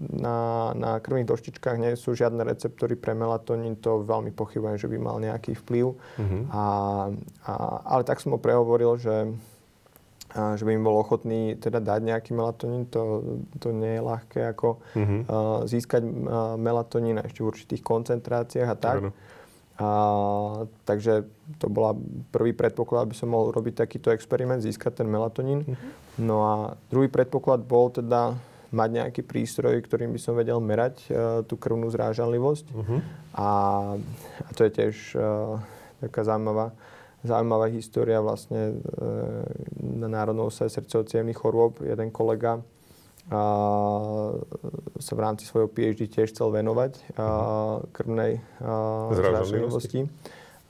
na, na krvných doštičkách nie sú žiadne receptory pre melatonín, to veľmi pochybujem, že by mal nejaký vplyv. Uh-huh. A, a, ale tak som mu prehovoril, že, a, že by mi bol ochotný teda dať nejaký melatonín, to, to nie je ľahké ako uh-huh. a, získať a, melatonín ešte v určitých koncentráciách a tak. Uh-huh. A, takže to bola prvý predpoklad, aby som mohol robiť takýto experiment, získať ten melatonín. Uh-huh. No a druhý predpoklad bol teda mať nejaký prístroj, ktorým by som vedel merať uh, tú krvnú zrážanlivosť. Uh-huh. A, a to je tiež uh, taká zaujímavá, zaujímavá história vlastne uh, na Národnou sa srdcovo chorôb. Jeden kolega a sa v rámci svojho PhD tiež chcel venovať a, krvnej zrážlivosti.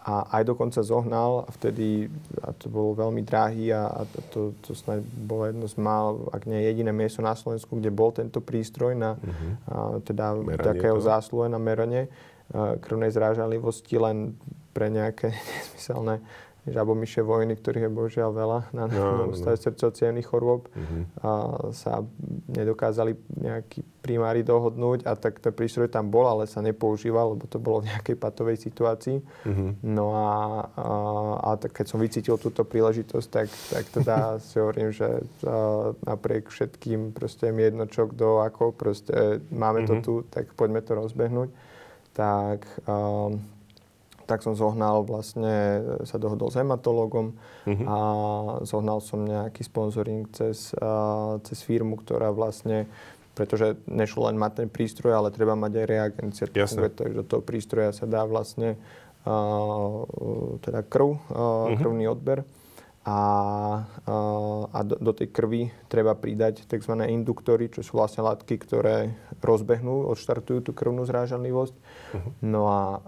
A aj dokonca zohnal a vtedy, a to bolo veľmi drahý a, a to, to snáď bolo jedno z mal, ak nie jediné miesto na Slovensku, kde bol tento prístroj na uh-huh. a, teda meranie takého zásluhe na meranie krvnej zrážanlivosti len pre nejaké <laughs> nesmyselné žabomyšie vojny, ktorých je bohužiaľ veľa na no, ústave no. srdcovcievných chorôb, uh-huh. a sa nedokázali nejakí primári dohodnúť a tak ten prístroj tam bol, ale sa nepoužíval, lebo to bolo v nejakej patovej situácii. Uh-huh. No a, a, a tak keď som vycítil túto príležitosť, tak, tak teda <laughs> si hovorím, že a, napriek všetkým proste mi jedno čo, kto, ako, proste máme uh-huh. to tu, tak poďme to rozbehnúť. Tak a, tak som zohnal vlastne, sa dohodol s hematologom uh-huh. a zohnal som nejaký sponzoring cez, uh, cez firmu, ktorá vlastne pretože nešlo len mať ten prístroj, ale treba mať aj reagencie. Takže do toho prístroja sa dá vlastne uh, teda krv, uh, uh-huh. krvný odber a, a do, do tej krvi treba pridať tzv. induktory, čo sú vlastne látky, ktoré rozbehnú, odštartujú tú krvnú zrážanlivosť. Uh-huh. No a,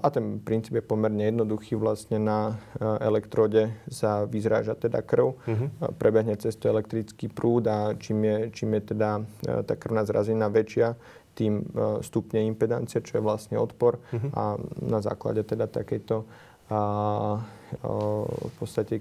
a ten princíp je pomerne jednoduchý. Vlastne na elektrode sa vyzráža teda krv, uh-huh. prebehne cez to elektrický prúd a čím je, čím je teda tá krvná zrazina väčšia, tým stupne impedancia, čo je vlastne odpor. Uh-huh. A na základe teda takejto a, v podstate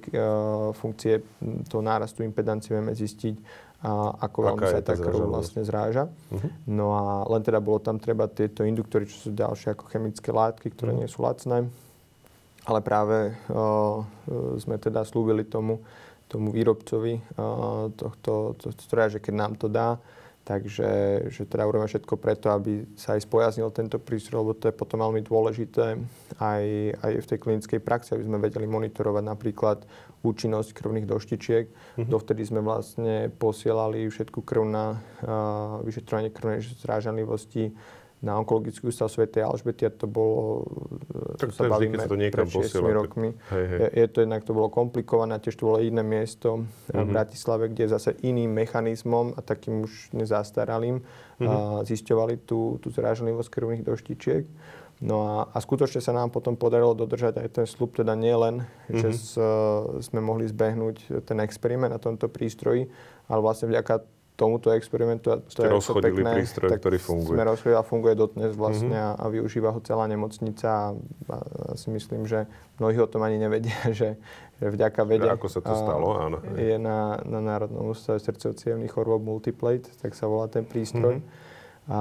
funkcie toho nárastu impedancie vieme zistiť, a ako veľmi sa tá krv vlastne zráža. Uh-huh. No a len teda bolo tam treba tieto induktory, čo sú ďalšie ako chemické látky, ktoré uh-huh. nie sú lacné. Ale práve uh, sme teda slúbili tomu, tomu výrobcovi uh, tohto, tohto stroja, že keď nám to dá, Takže že teda urobíme všetko preto, aby sa aj spojaznil tento prístroj, lebo to je potom veľmi dôležité aj, aj v tej klinickej praxi, aby sme vedeli monitorovať napríklad účinnosť krvných doštičiek. Mm-hmm. Dovtedy sme vlastne posielali všetku krv na uh, vyšetrovanie krvnej zrážanlivosti na onkologický ústav Sv. Alžbety a to bolo, tak to sa vždy, keď sa to niekam pred 6 rokmi. Hej, hej. Je, je to jednak, to bolo komplikované, tiež to bolo iné miesto mm-hmm. v mhm. Bratislave, kde zase iným mechanizmom a takým už nezastaralým mm-hmm. zisťovali tú, tú zrážlivosť krvných doštičiek. No a, a skutočne sa nám potom podarilo dodržať aj ten slub, teda nie len, mm-hmm. že s, sme mohli zbehnúť ten experiment na tomto prístroji, ale vlastne vďaka tomuto experimentu. A to Ste je rozchodili pekné, prístroj, ktorý funguje. Sme rozchodili a funguje dotnes vlastne mm-hmm. a, využíva ho celá nemocnica a, a, si myslím, že mnohí o tom ani nevedia, <laughs> že, že vďaka vede... Ako sa to stalo, áno. Je na, na Národnom ústave srdcovo chorôb Multiplate, tak sa volá ten prístroj. Mm-hmm. A,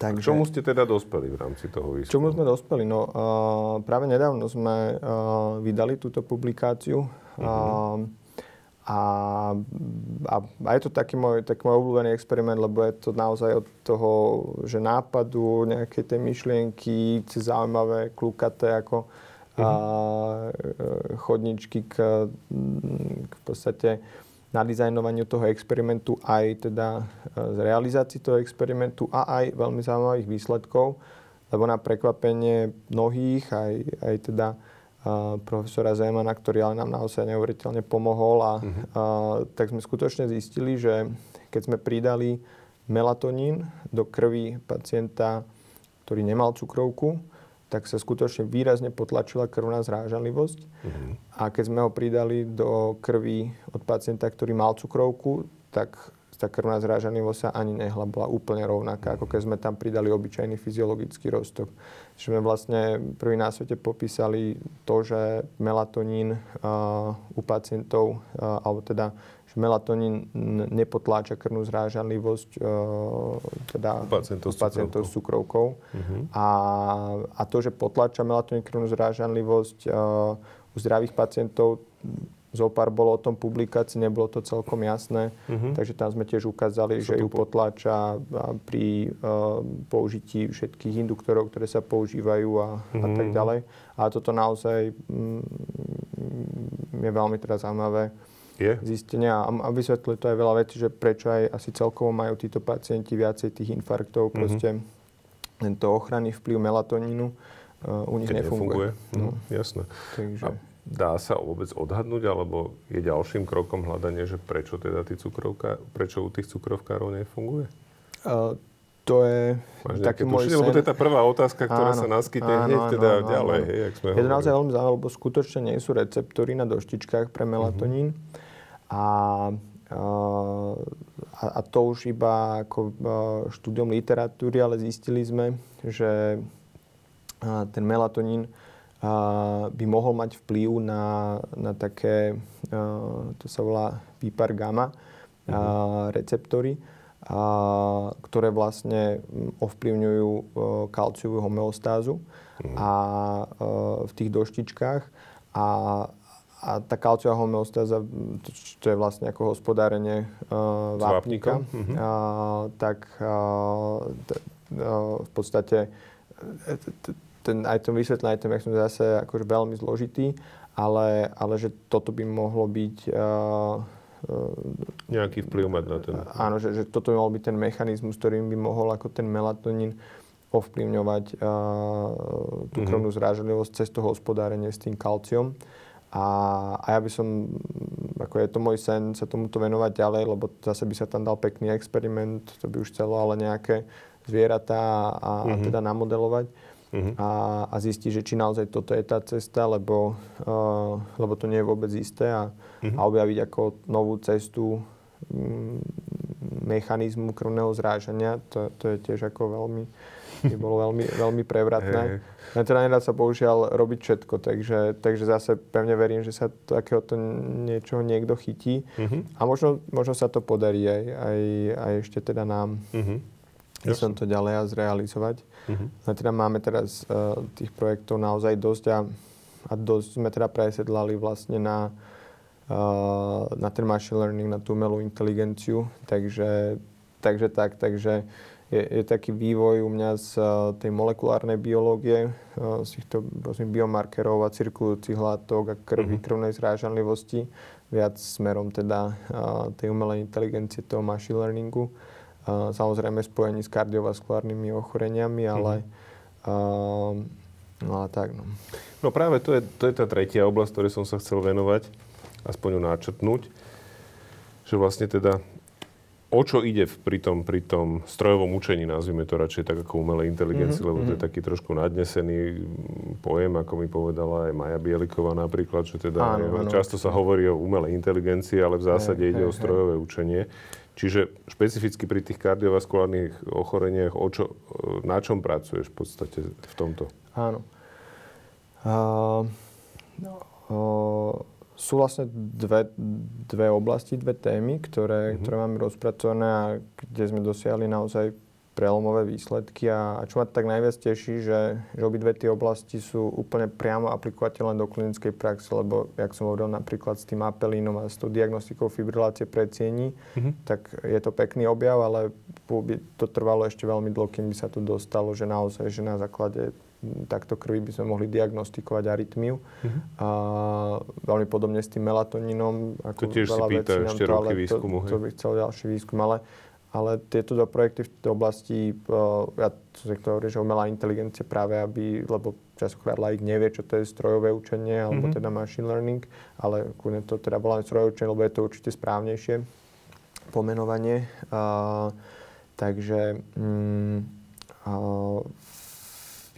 Takže, K čomu ste teda dospeli v rámci toho výskumu? Čomu sme dospeli? No, uh, práve nedávno sme uh, vydali túto publikáciu. Uh-huh. Uh, a, a, a je to taký môj, taký môj obľúbený experiment, lebo je to naozaj od toho, že nápadu, nejakej tej myšlienky, cez zaujímavé, klúkaté ako mm-hmm. a, chodničky k, k v podstate nadizajnovaniu toho experimentu, aj teda z realizácii toho experimentu a aj veľmi zaujímavých výsledkov, lebo na prekvapenie mnohých, aj, aj teda profesora Zemana, ktorý ale nám naozaj neuveriteľne pomohol a, uh-huh. a tak sme skutočne zistili, že keď sme pridali melatonín do krvi pacienta, ktorý nemal cukrovku, tak sa skutočne výrazne potlačila krvná zrážanlivosť. Uh-huh. A keď sme ho pridali do krvi od pacienta, ktorý mal cukrovku, tak tá krvná zrážanlivosť sa ani nehla, bola úplne rovnaká, ako keď sme tam pridali obyčajný fyziologický roztok. Čiže sme vlastne prvý na svete popísali to, že melatonín uh, u pacientov, uh, alebo teda že melatonín nepotláča krvnú zrážanlivosť uh, teda u pacientov, pacientov s cukrovkou. Uh-huh. A, a to, že potláča melatonín krvnú zrážanlivosť uh, u zdravých pacientov, Zopár bolo o tom publikácií, nebolo to celkom jasné, uh-huh. takže tam sme tiež ukázali, Sú že ju po... potláča pri uh, použití všetkých induktorov, ktoré sa používajú a, uh-huh. a tak mhm. ďalej. A toto naozaj mm, je veľmi teda zaujímavé je? zistenia a, a vysvetľuje to aj veľa vecí, že prečo aj asi celkovo majú títo pacienti viacej tých infarktov, uh-huh. proste tento ochranný vplyv melatonínu uh, u nich Keď nefunguje. nefunguje. No. Jasné. Takže... A dá sa vôbec odhadnúť, alebo je ďalším krokom hľadanie, že prečo teda tí cukrovka, prečo u tých cukrovkárov nefunguje? Uh, to je Máš taký môj sen. Lebo to je tá prvá otázka, ktorá áno, sa naskytne áno, hneď teda áno, ďalej. Áno. Hej, jak sme je to naozaj veľmi zaujímavé, lebo skutočne nie sú receptory na doštičkách pre melatonín. Uh-huh. A, a, a to už iba ako štúdium literatúry, ale zistili sme, že ten melatonín by mohol mať vplyv na, na také, to sa volá výpar gamma uh-huh. receptory, a, ktoré vlastne ovplyvňujú uh, kalciovú homeostázu uh-huh. a, v tých doštičkách. A, a tá kalciová homeostáza, to, to je vlastne ako hospodárenie uh, vápnika, uh-huh. a, tak a, t, a, v podstate ten, aj ten vysvetlený item, som zase akože veľmi zložitý, ale, ale že toto by mohlo byť... Uh, Nejaký vplyv mať na ten... Áno, že, že toto by mohol byť ten mechanizmus, ktorým by mohol ako ten melatonín ovplyvňovať uh, tú mm-hmm. krvnú zrážlivosť cez to hospodárenie s tým kalciom. A, a ja by som, ako je to môj sen, sa tomuto venovať ďalej, lebo zase by sa tam dal pekný experiment, to by už chcelo ale nejaké zvieratá a, mm-hmm. a teda namodelovať uh-huh. a, a zistiť, že či naozaj toto je tá cesta, lebo, uh, lebo to nie je vôbec isté a, uh-huh. a objaviť ako novú cestu um, mechanizmu krvného zrážania, to, to je tiež ako veľmi, by bolo veľmi, veľmi prevratné. Hey. teda nedá sa bohužiaľ robiť všetko, takže, takže zase pevne verím, že sa takéhoto niečoho niekto chytí uh-huh. a možno, možno sa to podarí aj, aj, aj ešte teda nám. Uh-huh som to ďalej a zrealizovať. Uh-huh. A teda máme teraz uh, tých projektov naozaj dosť a, a dosť sme teda presedlali vlastne na, uh, na ten machine learning, na tú umelú inteligenciu. Takže, takže tak, takže je, je taký vývoj u mňa z uh, tej molekulárnej biológie, uh, z týchto prosím, biomarkerov a cirkulujúcich látok a krvi, uh-huh. krvnej zrážanlivosti, viac smerom teda uh, tej umelej inteligencie, toho machine learningu samozrejme spojení s kardiovaskulárnymi ochoreniami, ale, mm-hmm. no, ale tak. No. no práve to je, to je tá tretia oblasť, ktorej som sa chcel venovať, aspoň ju načrtnúť, že vlastne teda o čo ide pri tom, pri tom strojovom učení, nazvime to radšej tak ako umelej inteligencii, mm-hmm. lebo to je mhm. taký trošku nadnesený pojem, ako mi povedala aj Maja Bieliková napríklad, že teda áno, áno. často sa hovorí o umelej inteligencii, ale v zásade hej, ide hej, o strojové hej. učenie. Čiže špecificky pri tých kardiovaskulárnych ochoreniach, o čo, na čom pracuješ v podstate v tomto? Áno. Uh, uh, sú vlastne dve, dve oblasti, dve témy, ktoré, mm-hmm. ktoré máme rozpracované a kde sme dosiahli naozaj prelomové výsledky a, a čo ma tak najviac teší, že, že obidve tie oblasti sú úplne priamo aplikovateľné do klinickej praxe, lebo, jak som hovoril napríklad s tým apelínom a s tou diagnostikou fibrilácie predsiení, mm-hmm. tak je to pekný objav, ale by to trvalo ešte veľmi dlho, kým by sa to dostalo, že naozaj, že na základe takto krvi by sme mohli diagnostikovať arytmiu. Uh-huh. A veľmi podobne s tým melatonínom. Ako to tiež si pýta ešte roky výskumu. To, to by chcel ďalší výskum, ale ale tieto dva projekty v tej oblasti, ja som si to že umelá inteligencia práve, aby, lebo častokrát laik nevie, čo to je strojové učenie, alebo mm-hmm. teda machine learning, ale kľudne to teda voláme strojové učenie, lebo je to určite správnejšie pomenovanie. Uh, takže mm, uh,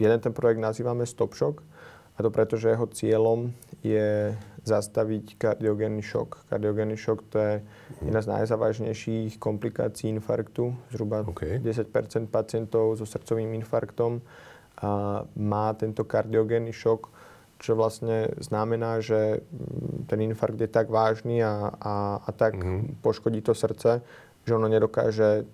jeden ten projekt nazývame StopShock, a to preto, že jeho cieľom je zastaviť kardiogénny šok. Kardiogénny šok to je jedna z najzávažnejších komplikácií infarktu. Zhruba okay. 10 pacientov so srdcovým infarktom a má tento kardiogénny šok, čo vlastne znamená, že mm, ten infarkt je tak vážny a, a, a tak mm-hmm. poškodí to srdce, že ono nedokáže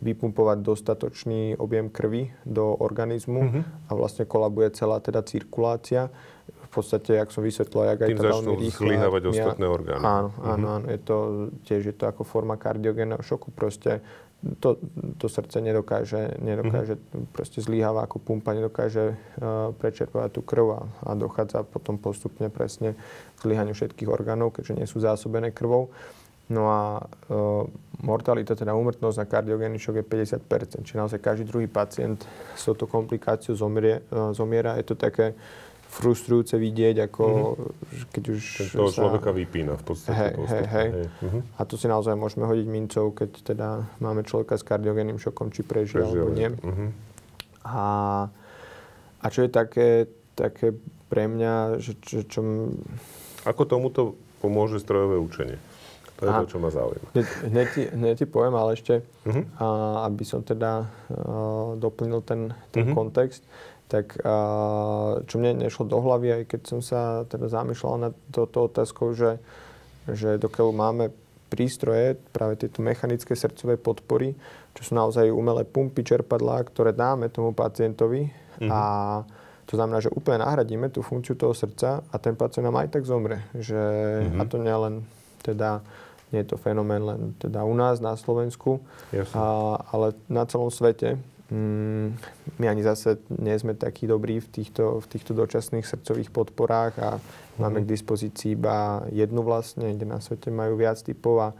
vypumpovať dostatočný objem krvi do organizmu mm-hmm. a vlastne kolabuje celá teda cirkulácia. V podstate, jak som vysvetlil, jak aj to veľmi rýchlo. zlyhávať ostatné orgány. Áno, áno, mm-hmm. áno. Je to, tiež je to ako forma kardiogénneho šoku. Proste to, to srdce nedokáže, nedokáže mm-hmm. proste zlyháva ako pumpa, nedokáže uh, prečerpávať tú krv a, a dochádza potom postupne presne k zlyhaniu všetkých orgánov, keďže nie sú zásobené krvou. No a uh, mortalita, teda úmrtnosť na kardiogénny šok je 50%. Čiže naozaj každý druhý pacient s touto komplikáciou zomrie, uh, zomiera. Je to také frustrujúce vidieť, ako mm-hmm. keď už toho sa... človeka vypína v podstate. Hej, hej, hej. hej. Mm-hmm. A tu si naozaj môžeme hodiť mincov, keď teda máme človeka s kardiogénnym šokom, či prežije alebo nie. Mm-hmm. A, a čo je také, také pre mňa, že čo, čo... Ako tomuto pomôže strojové učenie? To je a, to, čo ma zaujíma. Hneď, hneď, ti, hneď ti poviem, ale ešte, uh-huh. a, aby som teda a, doplnil ten, ten uh-huh. kontext, tak čo mne nešlo do hlavy, aj keď som sa teda zamýšľal nad touto otázkou, že, že dokiaľ máme prístroje, práve tieto mechanické srdcové podpory, čo sú naozaj umelé pumpy, čerpadlá, ktoré dáme tomu pacientovi uh-huh. a to znamená, že úplne nahradíme tú funkciu toho srdca a ten pacient nám aj tak zomre. Že, uh-huh. A to nielen teda nie je to fenomén len teda u nás na Slovensku, a, ale na celom svete. Mm, my ani zase nie sme takí dobrí v týchto, v týchto dočasných srdcových podporách a mm. máme k dispozícii iba jednu vlastne, kde na svete majú viac typov a,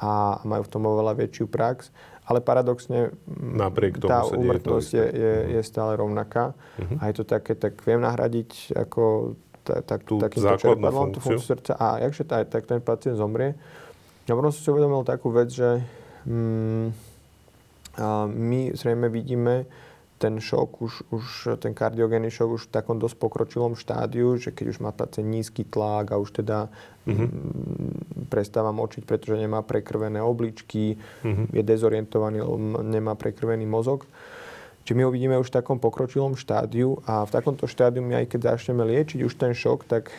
a majú v tom oveľa väčšiu prax. Ale paradoxne mm, Napriek tomu tá úmrtnosť je, je, mhm. je stále rovnaká. Mm-hmm. A je to také, tak viem nahradiť ako tak, tú takýmto čerpadlom, tú funkciu srdca. A jakže tá, tak ten pacient zomrie, ja potom som si uvedomil takú vec, že mm, a my zrejme vidíme ten šok, už, už ten kardiogénny šok už v takom dosť pokročilom štádiu, že keď už má pacient nízky tlak a už teda mm-hmm. prestáva močiť, pretože nemá prekrvené obličky, mm-hmm. je dezorientovaný, nemá prekrvený mozog. Čiže my ho vidíme už v takom pokročilom štádiu a v takomto štádiu my aj keď začneme liečiť už ten šok, tak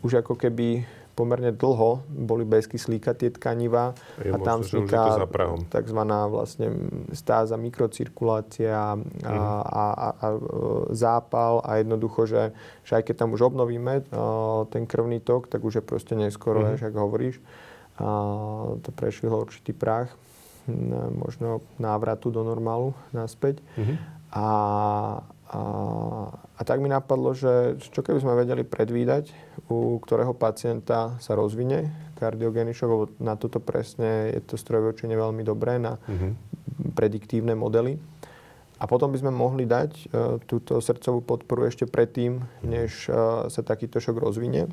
už ako keby pomerne dlho boli bezkyslíka tie tkanivá a tam vzniká tzv. vlastne stáza mikrocirkulácia a, mm. a, a, a e, zápal a jednoducho, že, že aj keď tam už obnovíme e, ten krvný tok, tak už je proste neskoro, mm. ak hovoríš. A, to prešvihlo určitý prach možno návratu do normálu naspäť. Mm-hmm. A, a, a tak mi napadlo, že čo keby sme vedeli predvídať, u ktorého pacienta sa rozvinie kardiogénny šok, lebo na toto presne je to strojové učenie veľmi dobré, na mm-hmm. prediktívne modely. A potom by sme mohli dať uh, túto srdcovú podporu ešte predtým, než uh, sa takýto šok rozvinie.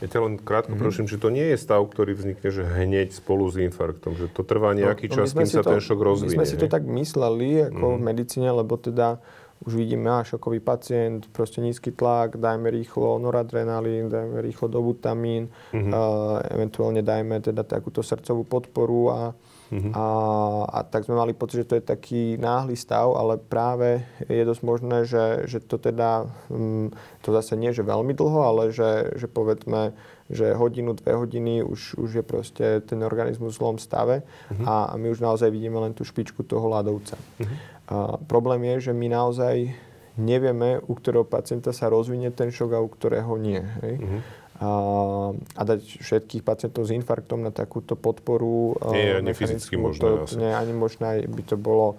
Ja ťa len krátko mm-hmm. prosím, že to nie je stav, ktorý vznikne že hneď spolu s infarktom, že to trvá no, nejaký no, čas, kým sa to, ten šok rozvinie. My sme si to tak mysleli ako mm-hmm. v medicíne, lebo teda už vidíme, šokový pacient, proste nízky tlak, dajme rýchlo noradrenalín, dajme rýchlo dobutamín, mm-hmm. uh, eventuálne dajme teda takúto srdcovú podporu a, mm-hmm. a, a tak sme mali pocit, že to je taký náhly stav, ale práve je dosť možné, že, že to teda, um, to zase nie, že veľmi dlho, ale že, že povedzme, že hodinu, dve hodiny už, už je proste ten organizmus v zlom stave mm-hmm. a, a my už naozaj vidíme len tú špičku toho ľadovca. Mm-hmm. A problém je, že my naozaj nevieme, u ktorého pacienta sa rozvinie ten šok a u ktorého nie. Hej? Uh-huh. A a dať všetkých pacientov s infarktom na takúto podporu. Nie je ani fyzicky možné. To, nie ani možné, by to bolo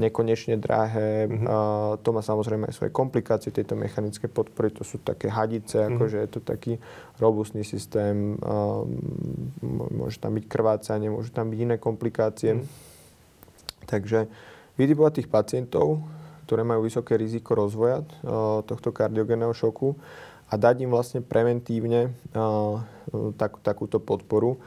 nekonečne drahé. Mm-hmm. Uh, to má samozrejme aj svoje komplikácie, tieto mechanické podpory. To sú také hadice, mm-hmm. akože je to taký robustný systém. Uh, môže tam byť krvácanie, môžu tam byť iné komplikácie. Mm-hmm. Takže vytipovať tých pacientov, ktoré majú vysoké riziko rozvoja uh, tohto kardiogénneho šoku a dať im vlastne preventívne uh, tak, takúto podporu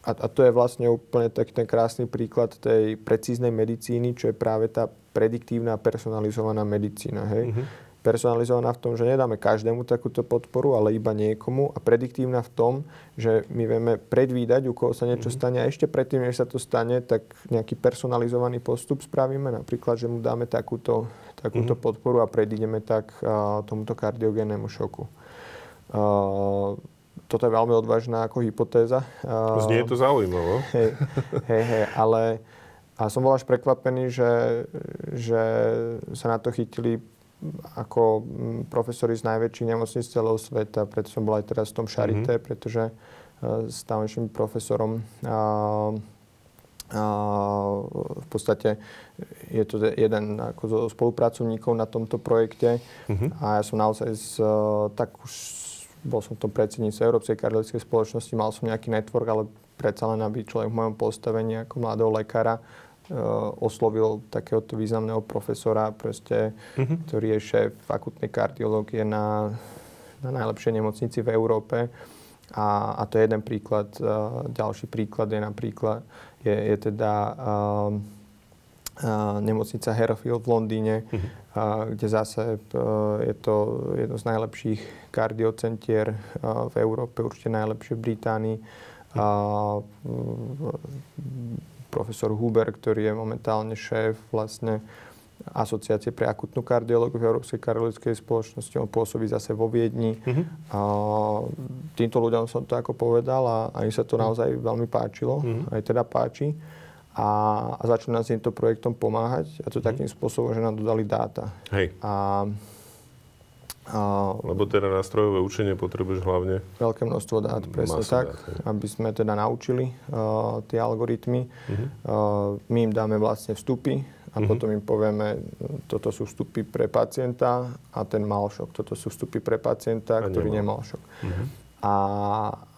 a, a to je vlastne úplne taký ten krásny príklad tej precíznej medicíny, čo je práve tá prediktívna personalizovaná medicína. Hej? Mm-hmm. Personalizovaná v tom, že nedáme každému takúto podporu, ale iba niekomu. A prediktívna v tom, že my vieme predvídať, u koho sa niečo mm-hmm. stane a ešte predtým, než sa to stane, tak nejaký personalizovaný postup spravíme. Napríklad, že mu dáme takúto, takúto mm-hmm. podporu a predídeme tak uh, tomuto kardiogénnemu šoku. Uh, toto je veľmi odvážna ako hypotéza. Znie to zaujímavo. Hej, hej, hej, ale a som bol až prekvapený, že, že sa na to chytili ako mm, profesori z najväčších nemocníc celého sveta, preto som bol aj teraz v tom Charité, mm-hmm. pretože uh, s tamojším profesorom uh, uh, v podstate je to jeden ako zo spolupracovníkov na tomto projekte mm-hmm. a ja som naozaj z, uh, tak už bol som v tom predsedníctve Európskej kardiologickej spoločnosti, mal som nejaký network, ale predsa len, aby človek v mojom postavení ako mladého lekára oslovil takéhoto významného profesora, proste, mm-hmm. ktorý je šéf akutnej kardiológie na, na najlepšej nemocnici v Európe. A, a to je jeden príklad. Uh, ďalší príklad je napríklad, je, je teda uh, nemocnica Herfield v Londýne, uh-huh. kde zase je to jedno z najlepších kardiocentier v Európe, určite najlepšie v Británii. Uh-huh. Profesor Huber, ktorý je momentálne šéf vlastne Asociácie pre akutnú kardiológiu v Európskej kardiologickej spoločnosti. On pôsobí zase vo Viedni. Uh-huh. A týmto ľuďom som to ako povedal a, a im sa to naozaj veľmi páčilo, uh-huh. aj teda páči a, a začali nám s týmto projektom pomáhať a to mm. takým spôsobom, že nám dodali dáta. Hej. A, a, Lebo teda nástrojové učenie potrebuješ hlavne? Veľké množstvo dát, presne tak, dát, aby sme teda naučili uh, tie algoritmy. Mm-hmm. Uh, my im dáme vlastne vstupy a mm-hmm. potom im povieme, toto sú vstupy pre pacienta a ten mal šok. Toto sú vstupy pre pacienta, a ktorý nemal, nemal šok. Mm-hmm. A,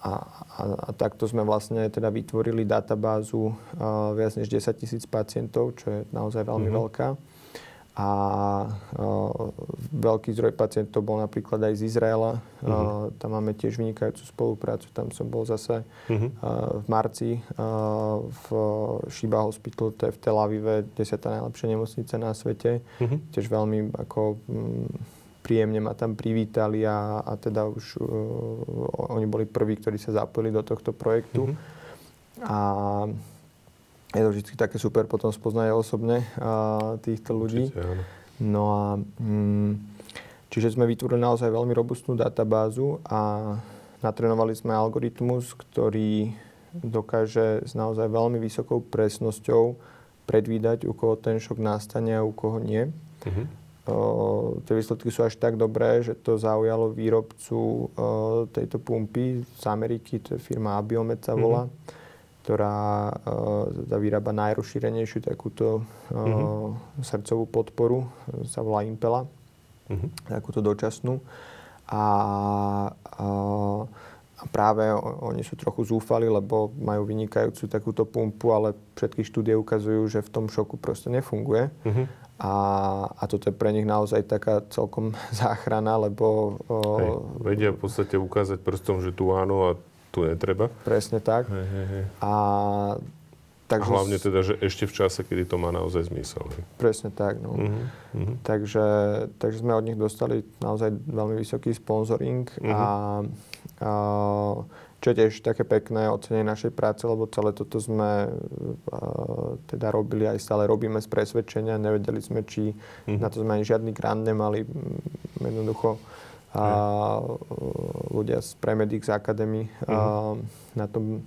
a, a, a takto sme vlastne teda vytvorili databázu uh, viac než 10 tisíc pacientov, čo je naozaj veľmi mm-hmm. veľká. A uh, veľký zdroj pacientov bol napríklad aj z Izraela. Mm-hmm. Uh, tam máme tiež vynikajúcu spoluprácu. Tam som bol zase mm-hmm. uh, v marci uh, v Shiba Hospital, to je v Tel Avive, desiatá najlepšia nemocnica na svete. Mm-hmm. Tiež veľmi ako... Um, príjemne ma tam privítali a, a teda už uh, oni boli prví, ktorí sa zapojili do tohto projektu. Mm-hmm. A je to vždy také super potom spoznať osobne uh, týchto ľudí. Určite, No a mm, čiže sme vytvorili naozaj veľmi robustnú databázu a natrenovali sme algoritmus, ktorý dokáže s naozaj veľmi vysokou presnosťou predvídať, u koho ten šok nastane a u koho nie. Mm-hmm tie výsledky sú až tak dobré, že to zaujalo výrobcu tejto pumpy z Ameriky, to je firma Abiomed sa volá, mm-hmm. Ktorá uh, vyrába najrozšírenejšiu takúto mm-hmm. srdcovú podporu, sa volá Impela, mm-hmm. takúto dočasnú. A, a, a práve oni sú trochu zúfali, lebo majú vynikajúcu takúto pumpu, ale všetky štúdie ukazujú, že v tom šoku proste nefunguje. Mm-hmm. A, a toto je pre nich naozaj taká celkom <laughs> záchrana, lebo... Hej, vedia v podstate ukázať prstom, že tu áno a tu netreba. Presne tak. Hej, hej, hej. A, takže, a hlavne teda, že ešte v čase, kedy to má naozaj zmysel. Hej. Presne tak. No. Uh-huh, uh-huh. Takže, takže sme od nich dostali naozaj veľmi vysoký sponsoring uh-huh. a, a čo je tiež také pekné ocenenie našej práce, lebo celé toto sme uh, teda robili aj stále robíme z presvedčenia. Nevedeli sme, či mm-hmm. na to sme ani žiadny grant nemali. Jednoducho a ľudia z Premedix Academy mm-hmm. na tom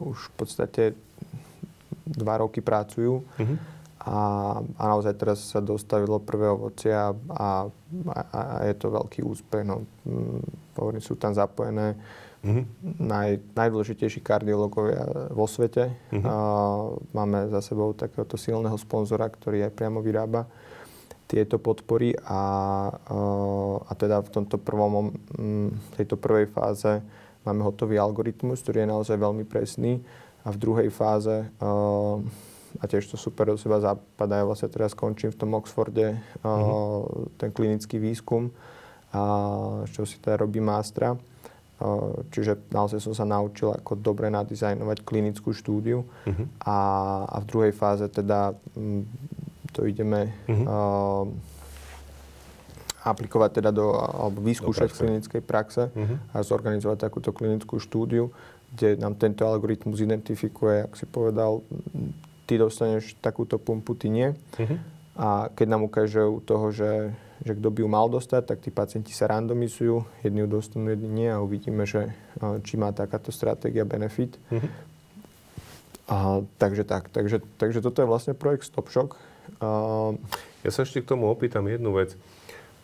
už v podstate dva roky pracujú. Mm-hmm. A, a naozaj teraz sa dostavilo prvé ovocie a, a, a je to veľký úspech. No hovorím, sú tam zapojené mm-hmm. naj, najdôležitejší kardiológovia vo svete. Mm-hmm. A máme za sebou takéhoto silného sponzora, ktorý aj priamo vyrába tieto podpory a, a teda v tomto prvom, tejto prvej fáze máme hotový algoritmus, ktorý je naozaj veľmi presný a v druhej fáze a tiež to super do seba zapadá. Ja vlastne teraz skončím v tom Oxforde uh-huh. ten klinický výskum, a čo si teda robí mástra. Čiže naozaj som sa naučil, ako dobre nadizajnovať klinickú štúdiu uh-huh. a, a v druhej fáze teda to ideme uh-huh. aplikovať teda do, alebo vyskúšať v klinickej praxe uh-huh. a zorganizovať takúto klinickú štúdiu, kde nám tento algoritmus identifikuje, ak si povedal, ty dostaneš takúto pumpu, ty nie. Uh-huh. A keď nám ukáže u toho, že že kto by ju mal dostať, tak tí pacienti sa randomizujú, jedni ju dostanú, jedni nie a uvidíme, že či má takáto stratégia benefit. Mm-hmm. A, takže tak, takže, takže toto je vlastne projekt StopShock. Ja sa ešte k tomu opýtam jednu vec.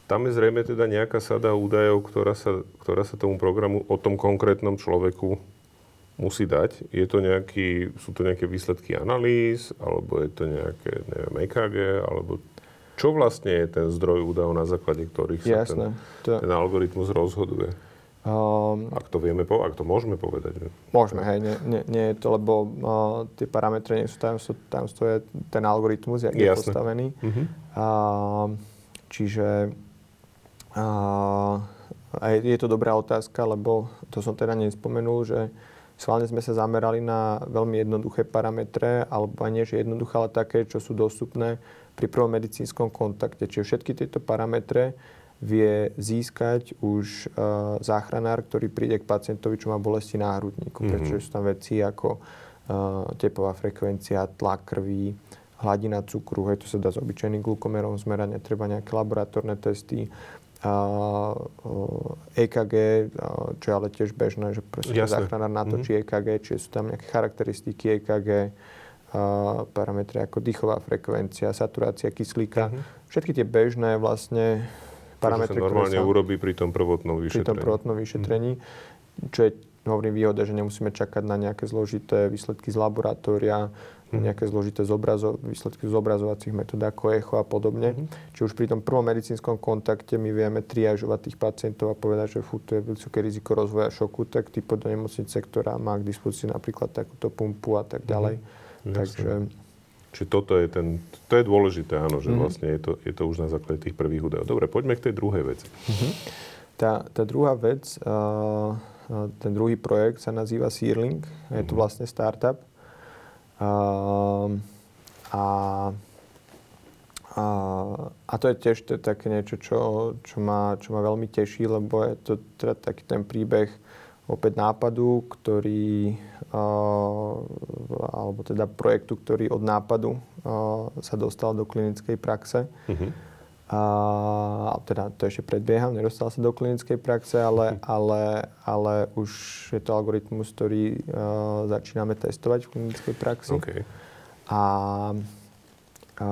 Tam je zrejme teda nejaká sada údajov, ktorá sa, ktorá sa tomu programu o tom konkrétnom človeku musí dať. Je to nejaký, sú to nejaké výsledky analýz, alebo je to nejaké, neviem, EKG, alebo čo vlastne je ten zdroj údajov, na základe ktorých sa Jasné, ten, ten algoritmus rozhoduje? Um, ak to vieme, ak to môžeme povedať. Že? Môžeme, hej, nie, nie, nie je to, lebo uh, tie parametre nie sú tajomstvo, tajomstvo je ten algoritmus, jak je postavený. Uh-huh. Uh, čiže uh, je, je to dobrá otázka, lebo to som teda nespomenul, že Schválne sme sa zamerali na veľmi jednoduché parametre, alebo nie že jednoduché, ale také, čo sú dostupné pri prvom medicínskom kontakte. Čiže všetky tieto parametre vie získať už uh, záchranár, ktorý príde k pacientovi, čo má bolesti náhrudníku. Mm-hmm. Pretože sú tam veci ako uh, tepová frekvencia, tlak krvi, hladina cukru, hej, to sa dá s obyčajným glukomerom zmerať, netreba nejaké laboratórne testy, EKG, čo je ale tiež bežné, že proste záchranár natočí mm-hmm. EKG, čiže sú tam nejaké charakteristiky EKG, parametre ako dýchová frekvencia, saturácia kyslíka. Mm-hmm. Všetky tie bežné vlastne parametre, ktoré sa normálne ktoré sa urobí pri tom prvotnom vyšetrení. Pri tom prvotnom vyšetrení, mm-hmm. čo je, hovorím, výhoda, že nemusíme čakať na nejaké zložité výsledky z laboratória, mm. nejaké zložité zobrazo- výsledky z zobrazovacích metód ako echo a podobne. Mm. Či už pri tom prvom medicínskom kontakte my vieme triažovať tých pacientov a povedať, že fú, to je vysoké riziko rozvoja šoku, tak typ do nemocnice, ktorá má k dispozícii napríklad takúto pumpu a tak ďalej. Mm. Takže... Čiže toto je ten, to je dôležité, áno, že mm. vlastne je to, je to už na základe tých prvých údajov. Dobre, poďme k tej druhej veci. Mm-hmm. Tá, tá druhá vec, uh, ten druhý projekt sa nazýva Searling. Je to mhm. vlastne startup, Ehm, a, a, a to je tiež to je také niečo, čo, čo, ma, čo ma veľmi teší, lebo je to teda taký ten príbeh opäť nápadu, ktorý, uh, alebo teda projektu, ktorý od nápadu uh, sa dostal do klinickej praxe. Uh-huh. A teda to ešte predbieham, nedostal sa do klinickej praxe, ale, uh-huh. ale, ale už je to algoritmus, ktorý uh, začíname testovať v klinickej praxi. Okay. A, a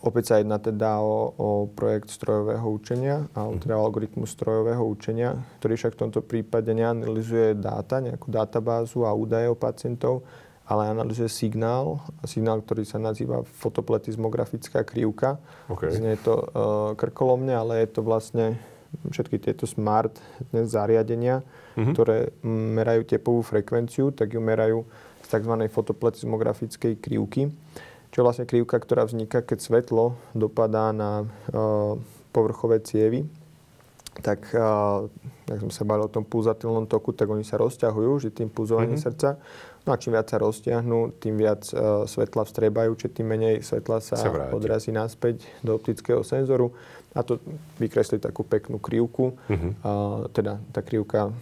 opäť sa jedná teda o, o projekt strojového učenia, alebo teda o algoritmus strojového učenia, ktorý však v tomto prípade neanalizuje dáta, nejakú databázu a údaje o pacientov, ale analizuje signál, signál, ktorý sa nazýva fotopletizmografická krivka. Okay. Znie to uh, krkolomne, ale je to vlastne všetky tieto smart zariadenia, mm-hmm. ktoré merajú tepovú frekvenciu, tak ju merajú z tzv. fotopletizmografickej krivky, čo je vlastne krivka, ktorá vzniká, keď svetlo dopadá na uh, povrchové cievy tak uh, ak sme sa bavili o tom pulzatilnom toku, tak oni sa rozťahujú, že tým pulzovaním mm-hmm. srdca. No a čím viac sa rozťahnú, tým viac uh, svetla vstrebajú, čiže tým menej svetla sa, sa odrazí naspäť do optického senzoru. A to vykreslí takú peknú krivku. Mm-hmm. Uh, teda tá krivka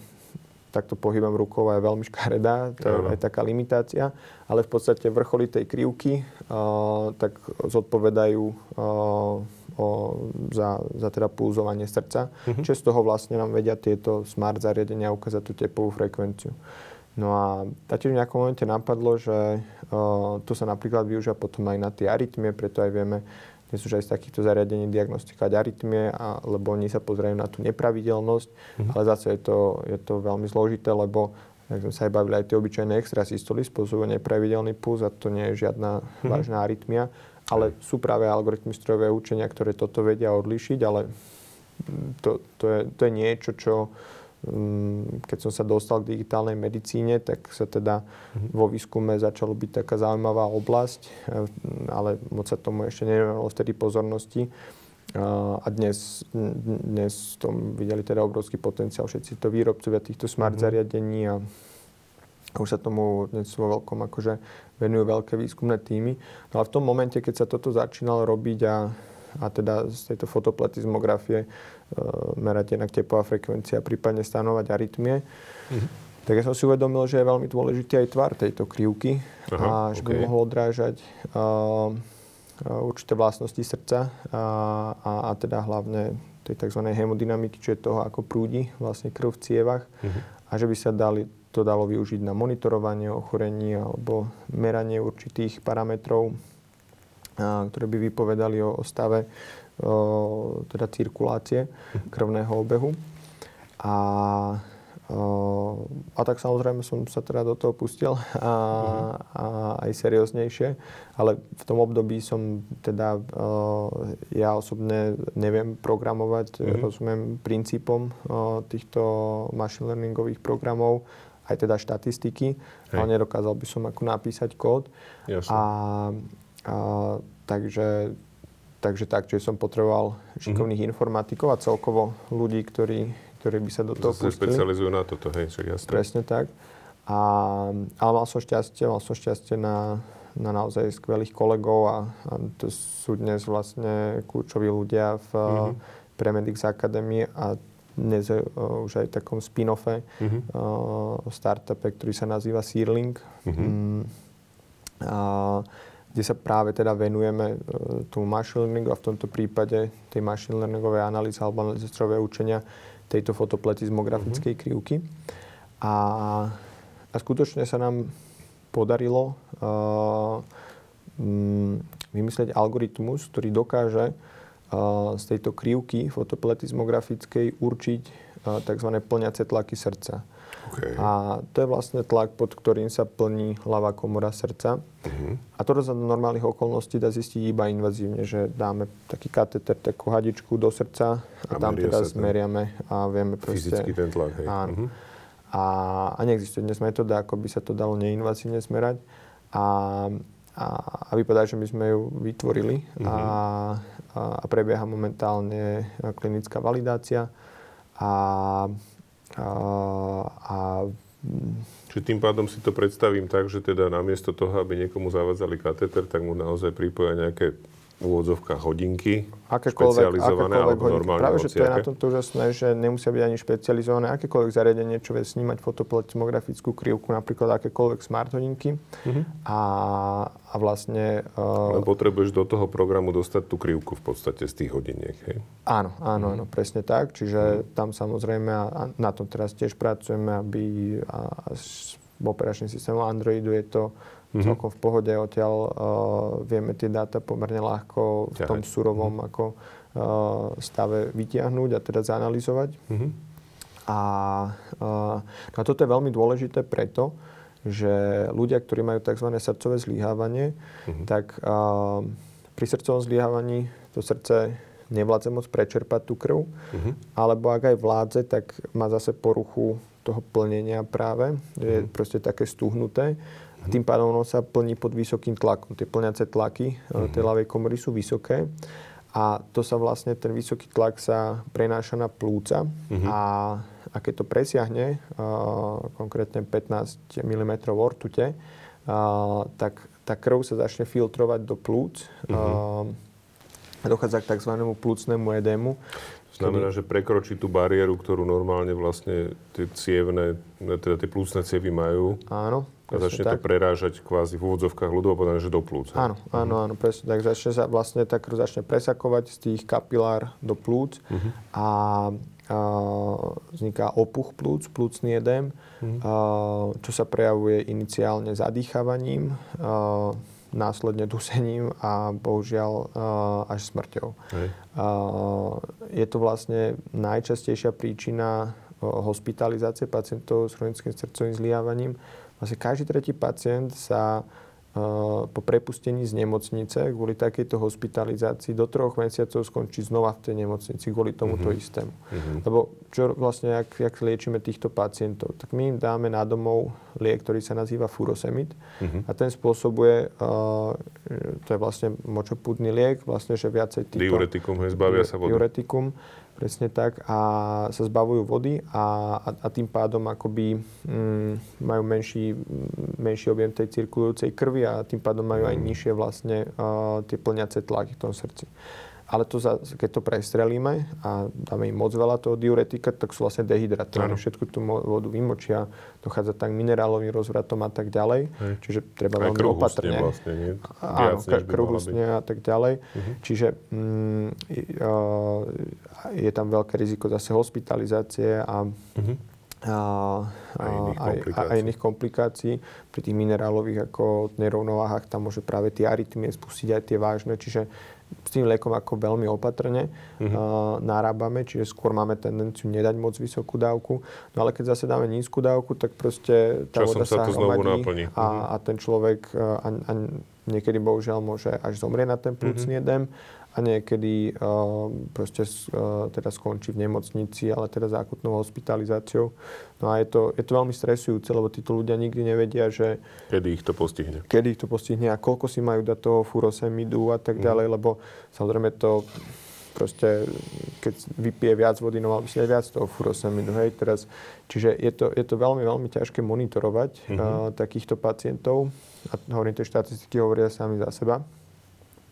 takto pohybom rukou je veľmi škaredá, to je aj taká limitácia, ale v podstate vrcholy tej krivky uh, tak zodpovedajú uh, o, za, za teda pulzovanie srdca. Mm-hmm. Čiže z toho vlastne nám vedia tieto smart zariadenia ukázať tú tepovú frekvenciu. No a taktiež v nejakom momente napadlo, že uh, to sa napríklad využíva potom aj na tie arytmie, preto aj vieme dnes už aj z takýchto zariadení diagnostikovať arytmie, lebo oni sa pozerajú na tú nepravidelnosť, mm-hmm. ale zase je to, je to veľmi zložité, lebo ak sme sa aj bavili, aj tie obyčajné extrasystoly spôsobujú nepravidelný puls a to nie je žiadna mm-hmm. vážna arytmia, ale sú práve algoritmy strojového učenia, ktoré toto vedia odlišiť, ale to, to, je, to je niečo, čo keď som sa dostal k digitálnej medicíne, tak sa teda mm-hmm. vo výskume začalo byť taká zaujímavá oblasť, e, ale moc sa tomu ešte nevenovalo vtedy pozornosti. A dnes, dnes tom videli teda obrovský potenciál všetci to výrobcovia týchto smart mm-hmm. zariadení a už sa tomu dnes vo veľkom akože venujú veľké výskumné týmy. No ale v tom momente, keď sa toto začínalo robiť a, a teda z tejto fotopletizmografie Eh, merať jednak tepová frekvencia, prípadne stanovať arytmie. Mm-hmm. Tak ja som si uvedomil, že je veľmi dôležitý aj tvar tejto krivky Aha, a že okay. by mohol odrážať uh, určité vlastnosti srdca a, a, a teda hlavne tej tzv. hemodynamiky, čiže toho, ako prúdi vlastne krv v cievach mm-hmm. a že by sa dali, to dalo využiť na monitorovanie ochorení alebo meranie určitých parametrov, a, ktoré by vypovedali o, o stave teda cirkulácie krvného obehu. A, a tak samozrejme som sa teda do toho pustil a, a aj serióznejšie, ale v tom období som teda, ja osobne neviem programovať, mm-hmm. rozumiem princípom týchto machine learningových programov, aj teda štatistiky, Hej. ale nedokázal by som ako napísať kód. Jasne. A, a, takže Takže tak, čiže som potreboval šikovných mm-hmm. informatikov a celkovo ľudí, ktorí, ktorí by sa do toho Zase pustili. specializujú na toto, hej, však jasné. Presne tak. A, ale mal som šťastie, mal som šťastie na, na naozaj skvelých kolegov a, a to sú dnes vlastne kľúčoví ľudia v mm-hmm. Premedix Academy a dnes je uh, už aj v takom spin-offe mm-hmm. uh, startupe, ktorý sa nazýva Searling. Mm-hmm. Mm, a, kde sa práve teda venujeme e, tomu machine learningu a v tomto prípade tej machine learningovej analýzy alebo analýzy strojového učenia tejto fotopletizmografickej mm-hmm. krivky. A, a skutočne sa nám podarilo uh, um, vymyslieť algoritmus, ktorý dokáže uh, z tejto krivky fotopletizmografickej určiť uh, tzv. plňace tlaky srdca. Okay. A to je vlastne tlak, pod ktorým sa plní ľavá komora srdca. Uh-huh. A to za normálnych okolností dá zistiť iba invazívne, že dáme taký kateter, takú hadičku do srdca a, a tam teda zmeriame a vieme proste... Fyzicky ten tlak, hej. Áno. Uh-huh. A, a neexistuje dnes metóda, ako by sa to dalo neinvazívne zmerať. A, a, a vypadá, že my sme ju vytvorili uh-huh. a, a, a prebieha momentálne klinická validácia. A a, a Čiže tým pádom si to predstavím tak, že teda namiesto toho, aby niekomu zavádzali kateter, tak mu naozaj pripoja nejaké úvodzovka hodinky, špecializované alebo hodinky. Práve, že to je na tomto úžasné, že nemusia byť ani špecializované. Akékoľvek zariadenie, čo vie snímať fotopletimografickú krivku, napríklad akékoľvek smart hodinky. Uh-huh. A, a vlastne... Uh, Len potrebuješ do toho programu dostať tú krivku v podstate z tých hodiniek, hej? Áno, áno, uh-huh. áno, presne tak. Čiže uh-huh. tam samozrejme, a na tom teraz tiež pracujeme, aby a, a v operačným systému Androidu je to mm-hmm. celkom v pohode. Odtiaľ uh, vieme tie dáta pomerne ľahko v tom surovom mm-hmm. ako, uh, stave vytiahnuť a teda zanalizovať. Mm-hmm. A, uh, no a toto je veľmi dôležité preto, že ľudia, ktorí majú tzv. srdcové zlyhávanie, mm-hmm. tak uh, pri srdcovom zlyhávaní to srdce nevládze moc prečerpať tú krv, mm-hmm. alebo ak aj vládze, tak má zase poruchu toho plnenia práve, je mm-hmm. proste také stuhnuté a tým pádom ono sa plní pod vysokým tlakom. Tie plňace tlaky uh-huh. tej ľavej komory sú vysoké a to sa vlastne, ten vysoký tlak sa prenáša na plúca uh-huh. a, a keď to presiahne, uh, konkrétne 15 mm ortute, uh, tak tá krv sa začne filtrovať do plúc. Uh-huh. Uh, dochádza k tzv. plúcnemu edému. Znamená, že prekročí tú bariéru, ktorú normálne vlastne tie cievne, teda tie plúcne cievy majú. Áno. A začne tak. to prerážať kvázi v úvodzovkách ľudovo povedané, že do plúc. Áno, áno, áno, presne tak. Začne sa vlastne tak začne presakovať z tých kapilár do plúc uh-huh. a, a vzniká opuch plúc, plúcný edém, uh-huh. a, čo sa prejavuje iniciálne zadýchavaním. A, následne dusením a bohužiaľ uh, až smrťou. Hej. Uh, je to vlastne najčastejšia príčina hospitalizácie pacientov s chronickým srdcovým zlyhávaním. Vlastne každý tretí pacient sa po prepustení z nemocnice kvôli takejto hospitalizácii do troch mesiacov skončí znova v tej nemocnici kvôli tomuto mm-hmm. istému. Mm-hmm. Lebo čo vlastne, ak, ak liečíme týchto pacientov, tak my im dáme na domov liek, ktorý sa nazýva furosemid mm-hmm. a ten spôsobuje, uh, to je vlastne močopúdny liek, vlastne, že viacej týchto... Diuretikum, hej, zbavia sa vody. Diuretikum Presne tak. A sa zbavujú vody a, a, a tým pádom akoby mm, majú menší, menší objem tej cirkulujúcej krvi a tým pádom majú aj mm. nižšie vlastne uh, tie plňace tlaky v tom srdci. Ale to za, keď to prestrelíme a dáme im moc veľa toho diuretika, tak sú vlastne dehydratované. Všetku tú vodu vymočia, dochádza tak minerálovým rozvratom a tak ďalej. Hej. Čiže treba Aj veľmi opatrne. vlastne, nie? Áno, krvhusne a tak ďalej. Uh-huh. Čiže mm, je tam veľké riziko zase hospitalizácie a uh-huh a, a, iných aj, a, a iných komplikácií. Pri tých minerálových ako nerovnováhach tam môže práve tie arytmie spustiť aj tie vážne, čiže s tým liekom ako veľmi opatrne uh-huh. uh, narábame, čiže skôr máme tendenciu nedať moc vysokú dávku. No ale keď zase dáme nízku dávku, tak proste tá Časom voda sa, sa hromadí a, uh-huh. a ten človek uh, a, a niekedy bohužiaľ môže až zomrieť na ten plúcný uh-huh. edém a niekedy proste teda skončí v nemocnici, ale teda zákutnou hospitalizáciou. No a je to, je to veľmi stresujúce, lebo títo ľudia nikdy nevedia, že... Kedy ich to postihne. Kedy ich to postihne a koľko si majú dať toho furosemidu a tak ďalej, mm. lebo samozrejme to proste, keď vypije viac vody, no mal by si aj viac toho furosemidu, hej, teraz. Čiže je to, je to veľmi, veľmi ťažké monitorovať mm-hmm. uh, takýchto pacientov a hovorím, tie štatistiky hovoria sami za seba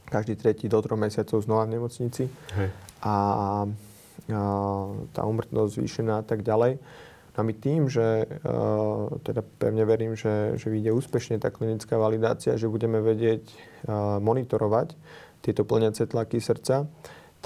každý tretí do troch mesiacov znova v nemocnici. Hej. A, a tá umrtnosť zvýšená a tak ďalej. No a my tým, že uh, teda pevne verím, že, že vyjde úspešne tá klinická validácia, že budeme vedieť uh, monitorovať tieto plňace tlaky srdca,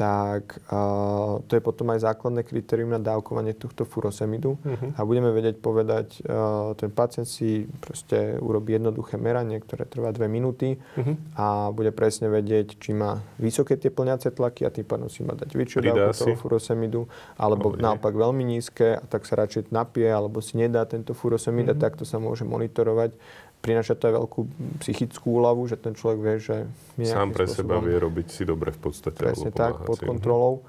tak uh, to je potom aj základné kritérium na dávkovanie tohto furosemidu uh-huh. a budeme vedieť povedať, uh, ten pacient si proste urobí jednoduché meranie, ktoré trvá dve minúty uh-huh. a bude presne vedieť, či má vysoké tie plňace tlaky a tým pádom si má dať väčšiu dávku toho furosemidu, alebo oh, naopak veľmi nízke a tak sa radšej napije, alebo si nedá tento furosemid uh-huh. a takto sa môže monitorovať prináša to aj veľkú psychickú úľavu, že ten človek vie, že... Sám pre seba vie robiť si dobre v podstate. Presne tak, pod kontrolou.